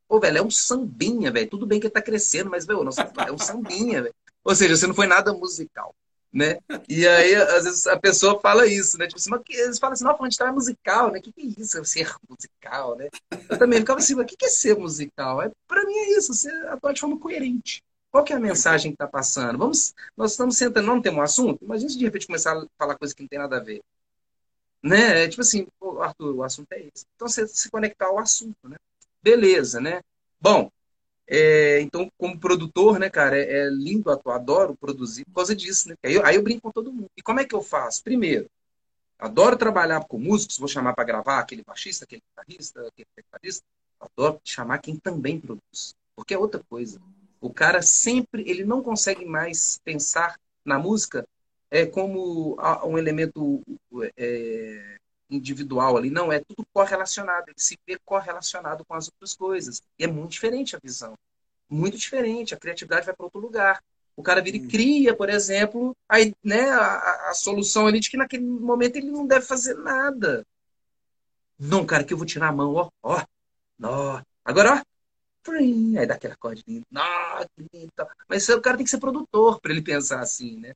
Pô, velho, é um sambinha, velho. Tudo bem que ele tá crescendo, mas, velho, é um sambinha, velho. Ou seja, você não foi nada musical né? E aí, às vezes, a pessoa fala isso, né? Tipo assim, mas eles falam assim, não, a gente tá musical, né? O que, que é isso? Ser musical, né? Eu também ficava assim, mas o que, que é ser musical? É, pra mim é isso, você atuar de forma coerente. Qual que é a mensagem que tá passando? Vamos, nós estamos sentando, não temos um assunto? Imagina se de repente começar a falar coisa que não tem nada a ver. Né? É tipo assim, Arthur, o assunto é esse. Então, você se conectar ao assunto, né? Beleza, né? Bom, é, então, como produtor, né, cara, é, é, lindo atuar, adoro produzir por causa disso, né? Aí eu, aí eu brinco com todo mundo. E como é que eu faço? Primeiro, adoro trabalhar com músicos, vou chamar para gravar aquele baixista, aquele guitarrista, aquele tecladista. Adoro chamar quem também produz, porque é outra coisa. O cara sempre, ele não consegue mais pensar na música é como um elemento é, individual ali, não, é tudo correlacionado, ele se vê correlacionado com as outras coisas. E é muito diferente a visão. Muito diferente, a criatividade vai para outro lugar. O cara vira e cria, por exemplo, aí, né, a, a, solução ali de que naquele momento ele não deve fazer nada. Não, cara, que eu vou tirar a mão, ó, ó, ó. Agora, ó, aí dá aquela cordinha, mas o cara tem que ser produtor para ele pensar assim, né?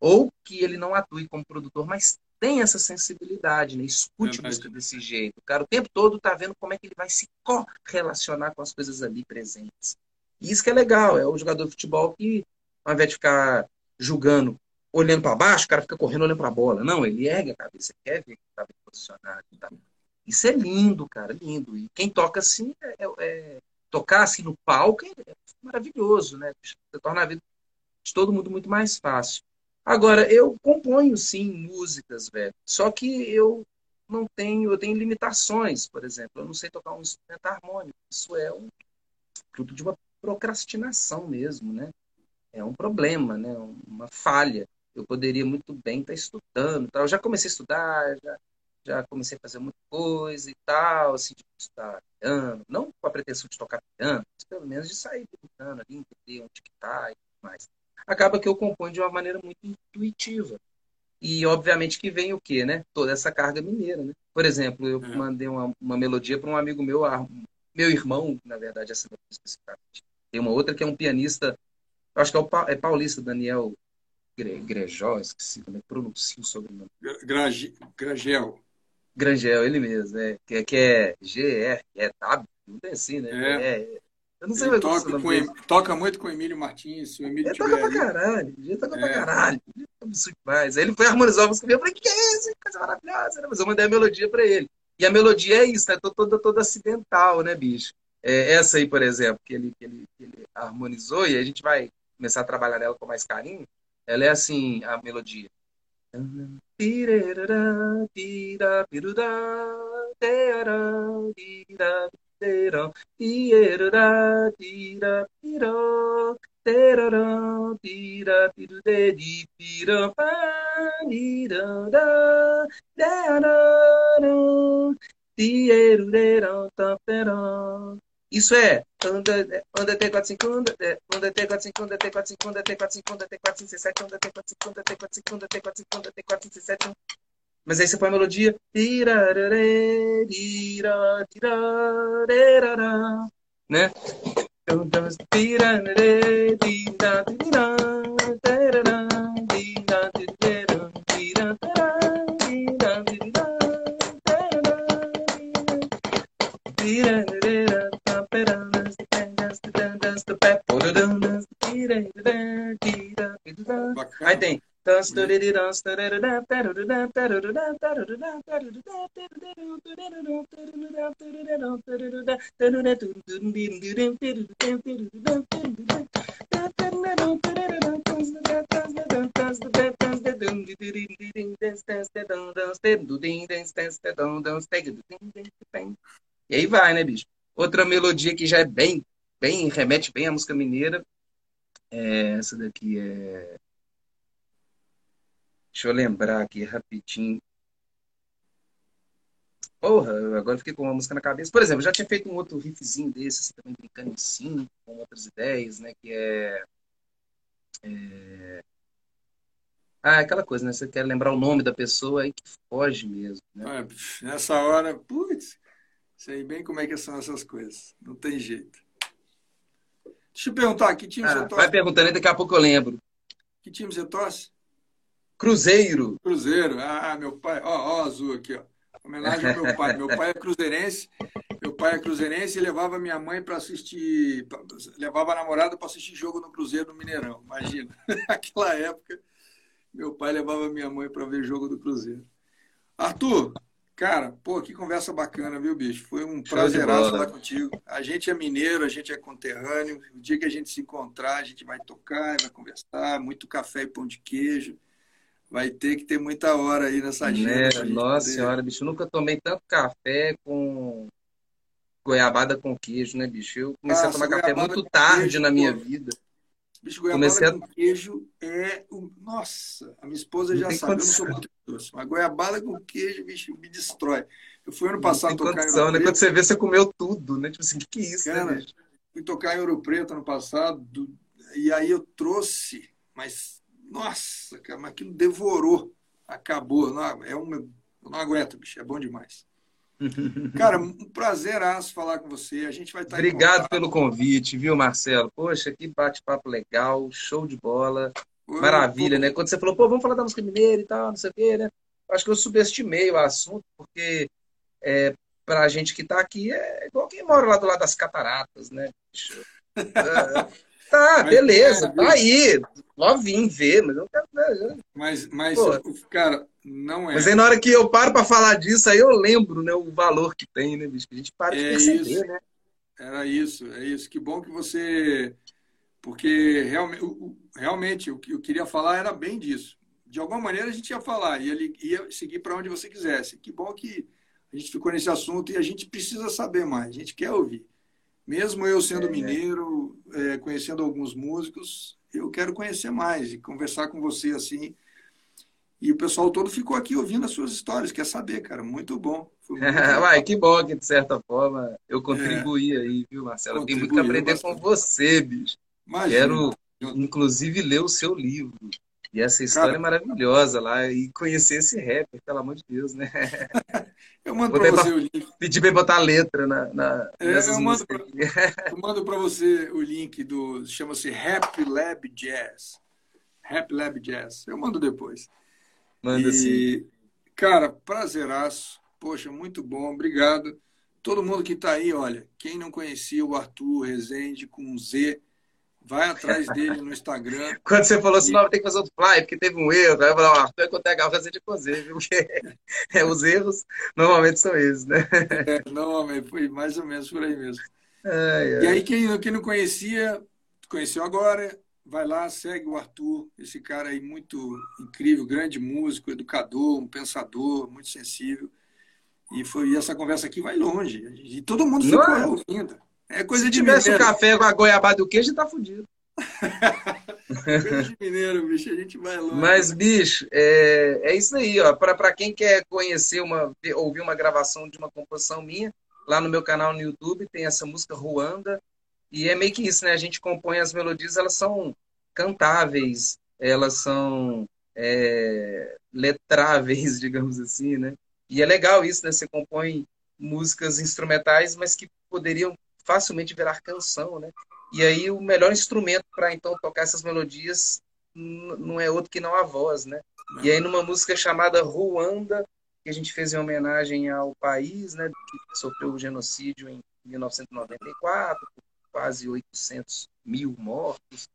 Ou que ele não atue como produtor, mas tem essa sensibilidade, né? Escute música desse jeito. O cara o tempo todo tá vendo como é que ele vai se correlacionar com as coisas ali presentes. E isso que é legal, é o jogador de futebol que, ao invés de ficar julgando, olhando para baixo, o cara fica correndo olhando para a bola. Não, ele ergue a cabeça, quer ver que está bem posicionado. Tá? Isso é lindo, cara, lindo. E quem toca assim, é, é, é tocar assim no palco é maravilhoso, né? Você torna a vida de todo mundo muito mais fácil. Agora, eu componho sim músicas, velho. Só que eu não tenho, eu tenho limitações, por exemplo. Eu não sei tocar um instrumento harmônico. Isso é um fruto de uma procrastinação mesmo, né? É um problema, né? Uma falha. Eu poderia muito bem estar estudando. Tal. Eu já comecei a estudar, já, já comecei a fazer muita coisa e tal, assim, de estudar piano. Não com a pretensão de tocar piano, mas pelo menos de sair piano ali, entender onde que tá e tudo mais acaba que eu componho de uma maneira muito intuitiva. E, obviamente, que vem o quê, né? Toda essa carga mineira, né? Por exemplo, eu é. mandei uma, uma melodia para um amigo meu, meu irmão, na verdade, essa melodia especificamente. Tem uma outra que é um pianista, acho que é, o, é paulista, Daniel Grejó, esqueci como é que pronuncia o sobrenome. Grangel. Grangel, ele mesmo, é, que, é, que é G-R-E-W, não tem assim, né? É. é eu não sei mais toca, com em, toca muito com o Emílio Martins. O Emílio ele toca pra caralho. Ele toca é. pra caralho. Absurdo demais. Aí ele foi harmonizar a música e eu falei, que é isso? Que coisa maravilhosa. Né? Mas eu mandei a melodia pra ele. E a melodia é isso, né? Toda, toda acidental, né, bicho? É, essa aí, por exemplo, que ele, que, ele, que ele harmonizou, e a gente vai começar a trabalhar nela com mais carinho. Ela é assim, a melodia. Terão, tira, piró, terará, tira, piru, dedi, pirã, panirará, derará, tierurerão, tamperão. Isso é anda, anda T45, anda, anda T45, anda T45, anda T45, anda T457, anda T45, anda T45, anda T45, anda T457, mas aí você põe a melodia. Né? Aí tem e aí vai, né, bicho? Outra melodia que já é bem, bem, remete bem à música mineira. É, essa daqui é Deixa eu lembrar aqui rapidinho. Porra, agora fiquei com uma música na cabeça. Por exemplo, já tinha feito um outro riffzinho desse, assim, também brincando em cinco, com outras ideias, né? Que é, é... Ah, é aquela coisa, né? Você quer lembrar o nome da pessoa aí que foge mesmo. Né? É, nessa hora, putz, sei bem como é que são essas coisas. Não tem jeito. Deixa eu perguntar, que time ah, você torce? Vai perguntando, daqui a pouco eu lembro. Que time você torce? Cruzeiro. Cruzeiro. Ah, meu pai. Ó, ó, azul aqui, ó. Homenagem ao meu pai. Meu pai é cruzeirense. Meu pai é cruzeirense e levava minha mãe para assistir. Levava a namorada para assistir jogo no Cruzeiro no Mineirão. Imagina. Naquela época, meu pai levava minha mãe para ver jogo do Cruzeiro. Arthur, cara, pô, que conversa bacana, viu, bicho? Foi um prazer falar contigo. A gente é mineiro, a gente é conterrâneo. O dia que a gente se encontrar, a gente vai tocar, vai conversar. Muito café e pão de queijo vai ter que ter muita hora aí nessa agenda. Né? Nossa poder... senhora, bicho, nunca tomei tanto café com goiabada com queijo, né, bicho? Eu comecei Nossa, a tomar café muito tarde queijo, na minha pô. vida. Bicho, goiabada Comecei com queijo é. O... Nossa, a minha esposa já sabe, condição. eu não sou muito doce, mas goiabada com queijo, bicho, me destrói. Eu fui ano passado tocar condição, em Ouro né? Quando você vê, você comeu tudo, né? Tipo assim, o que, que é isso, né, Cara, né, Fui tocar em Ouro Preto ano passado, e aí eu trouxe, mas, nossa, cara, mas aquilo devorou, acabou. Não, é um, eu não aguento, bicho, é bom demais. Cara, um prazer falar com você. A gente vai estar Obrigado pelo convite, viu, Marcelo? Poxa, que bate-papo legal, show de bola. Maravilha, né? Quando você falou, pô, vamos falar da música mineira e tal, não sei o quê, né? Acho que eu subestimei o assunto, porque é, para a gente que está aqui é igual quem mora lá do lado das cataratas, né? É, tá, beleza, é, tá aí. Só vim ver, mas eu não quero ver. Né? Mas, mas cara, não é. Mas aí na hora que eu paro para falar disso, aí eu lembro, né, o valor que tem, né, bicho? A gente para de é perceber, isso. né? Era isso, é isso. Que bom que você. Porque realmente, realmente o que eu queria falar era bem disso. De alguma maneira a gente ia falar, ia, ia seguir para onde você quisesse. Que bom que a gente ficou nesse assunto e a gente precisa saber mais, a gente quer ouvir. Mesmo eu sendo é, mineiro, é, conhecendo alguns músicos, eu quero conhecer mais e conversar com você assim. E o pessoal todo ficou aqui ouvindo as suas histórias, quer saber, cara. Muito bom. Muito Uai, que bom que, de certa forma, eu contribuí é, aí, viu, Marcelo? Tem muito que aprender bastante. com você, bicho. Imagina. Quero, inclusive, ler o seu livro. E essa história Cara, é maravilhosa lá. E conhecer esse rapper, pelo amor de Deus, né? Eu mando para você o link. Pedir para botar a letra na, na é, eu, mando pra, eu mando para você o link do. Chama-se Rap Lab Jazz. Rap Lab Jazz. Eu mando depois. Manda e, sim. Cara, prazeraço. Poxa, muito bom. Obrigado. Todo mundo que está aí, olha, quem não conhecia o Arthur Rezende com Z, Vai atrás dele no Instagram. Quando você falou assim, não, tem que fazer outro fly, porque teve um erro. Aí eu falei, Arthur é a fazer de fazer, viu? Porque é, os erros normalmente são esses, né? É, normalmente, foi mais ou menos por aí mesmo. Ai, ai. E aí, quem, quem não conhecia, conheceu agora, vai lá, segue o Arthur, esse cara aí muito incrível, grande músico, educador, um pensador, muito sensível. E foi e essa conversa aqui vai longe. E todo mundo ficou é? ouvindo. É coisa Se de tivesse mineiro. um café com a goiabada do queijo, tá fudido. coisa de mineiro, bicho, a gente vai longe. Mas, bicho, é, é isso aí, ó. Para quem quer conhecer uma, ouvir uma gravação de uma composição minha, lá no meu canal no YouTube tem essa música Ruanda. E é meio que isso, né? A gente compõe as melodias, elas são cantáveis, elas são é, letráveis, digamos assim, né? E é legal isso, né? Você compõe músicas instrumentais, mas que poderiam facilmente virar canção, né? E aí o melhor instrumento para então tocar essas melodias não é outro que não a voz, né? E aí numa música chamada Ruanda, que a gente fez em homenagem ao país, né, que sofreu o genocídio em 1994, quase 800 mil mortos.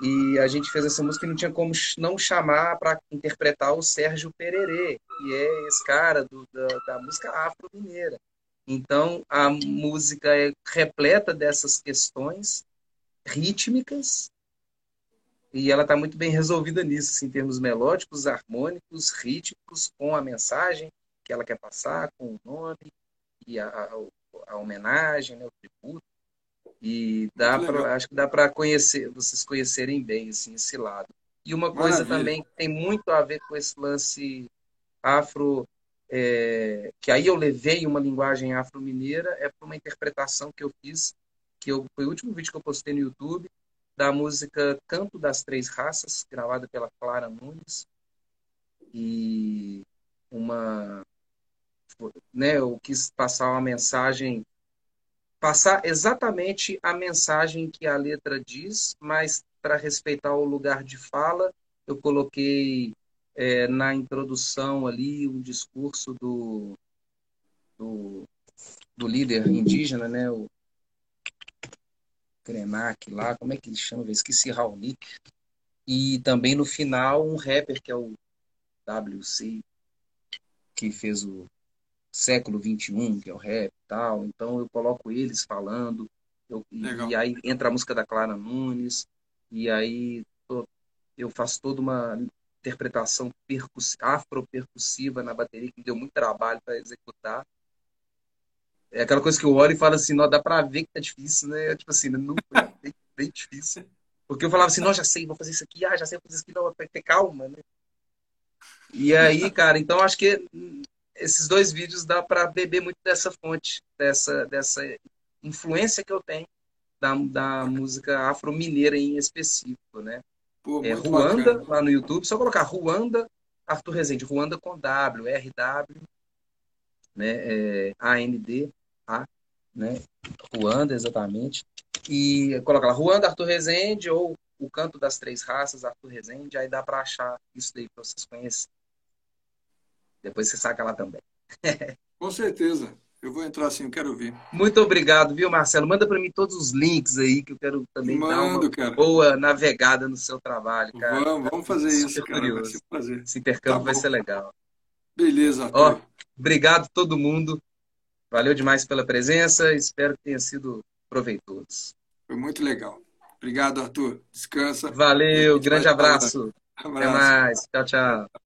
E a gente fez essa música e não tinha como não chamar para interpretar o Sérgio Pererê, que é esse cara do, da, da música afro-mineira. Então, a música é repleta dessas questões rítmicas e ela está muito bem resolvida nisso, assim, em termos melódicos, harmônicos, rítmicos, com a mensagem que ela quer passar, com o nome e a, a, a homenagem, né, o tributo. E dá pra, acho que dá para conhecer, vocês conhecerem bem assim, esse lado. E uma coisa Maravilha. também que tem muito a ver com esse lance afro é, que aí eu levei uma linguagem afro-mineira, é para uma interpretação que eu fiz, que eu, foi o último vídeo que eu postei no YouTube, da música Canto das Três Raças, gravada pela Clara Nunes. E uma. Né, eu quis passar uma mensagem, passar exatamente a mensagem que a letra diz, mas para respeitar o lugar de fala, eu coloquei é, na introdução ali um discurso do, do, do líder indígena, né, o Krenak lá, como é que ele chama? Eu esqueci, Raonic. E também no final um rapper que é o WC, que fez o século 21, que é o rap e tal. Então eu coloco eles falando, eu, e aí entra a música da Clara Nunes, e aí eu faço toda uma interpretação afro-percussiva na bateria, que me deu muito trabalho para executar. É aquela coisa que eu olho e falo assim, não dá para ver que tá difícil, né? Tipo assim, não, é bem, bem difícil. Porque eu falava assim, não, já sei, vou fazer isso aqui, ah, já sei fazer isso aqui, não, vai ter calma, né? E aí, cara, então acho que esses dois vídeos dá para beber muito dessa fonte, dessa, dessa influência que eu tenho da, da música afro-mineira em específico, né? Pô, é Ruanda, bacana. lá no YouTube, só colocar Ruanda, Arthur Rezende, Ruanda com W, RW, né? É, AND, A, né? Ruanda, exatamente. E coloca lá Ruanda, Arthur Rezende, ou o Canto das Três Raças, Arthur Rezende, aí dá para achar isso daí para vocês conhecerem. Depois você saca lá também. Com certeza. Eu vou entrar assim, eu quero ver. Muito obrigado, viu, Marcelo? Manda para mim todos os links aí, que eu quero também Mando, dar uma boa navegada no seu trabalho, cara. Vamos, vamos fazer isso, cara. Curioso. Vai ser um prazer. Esse intercâmbio tá vai ser legal. Beleza, Arthur. Ó, obrigado todo mundo. Valeu demais pela presença. Espero que tenha sido proveitoso. Foi muito legal. Obrigado, Arthur. Descansa. Valeu, grande abraço. abraço. Até mais. Tchau, tchau.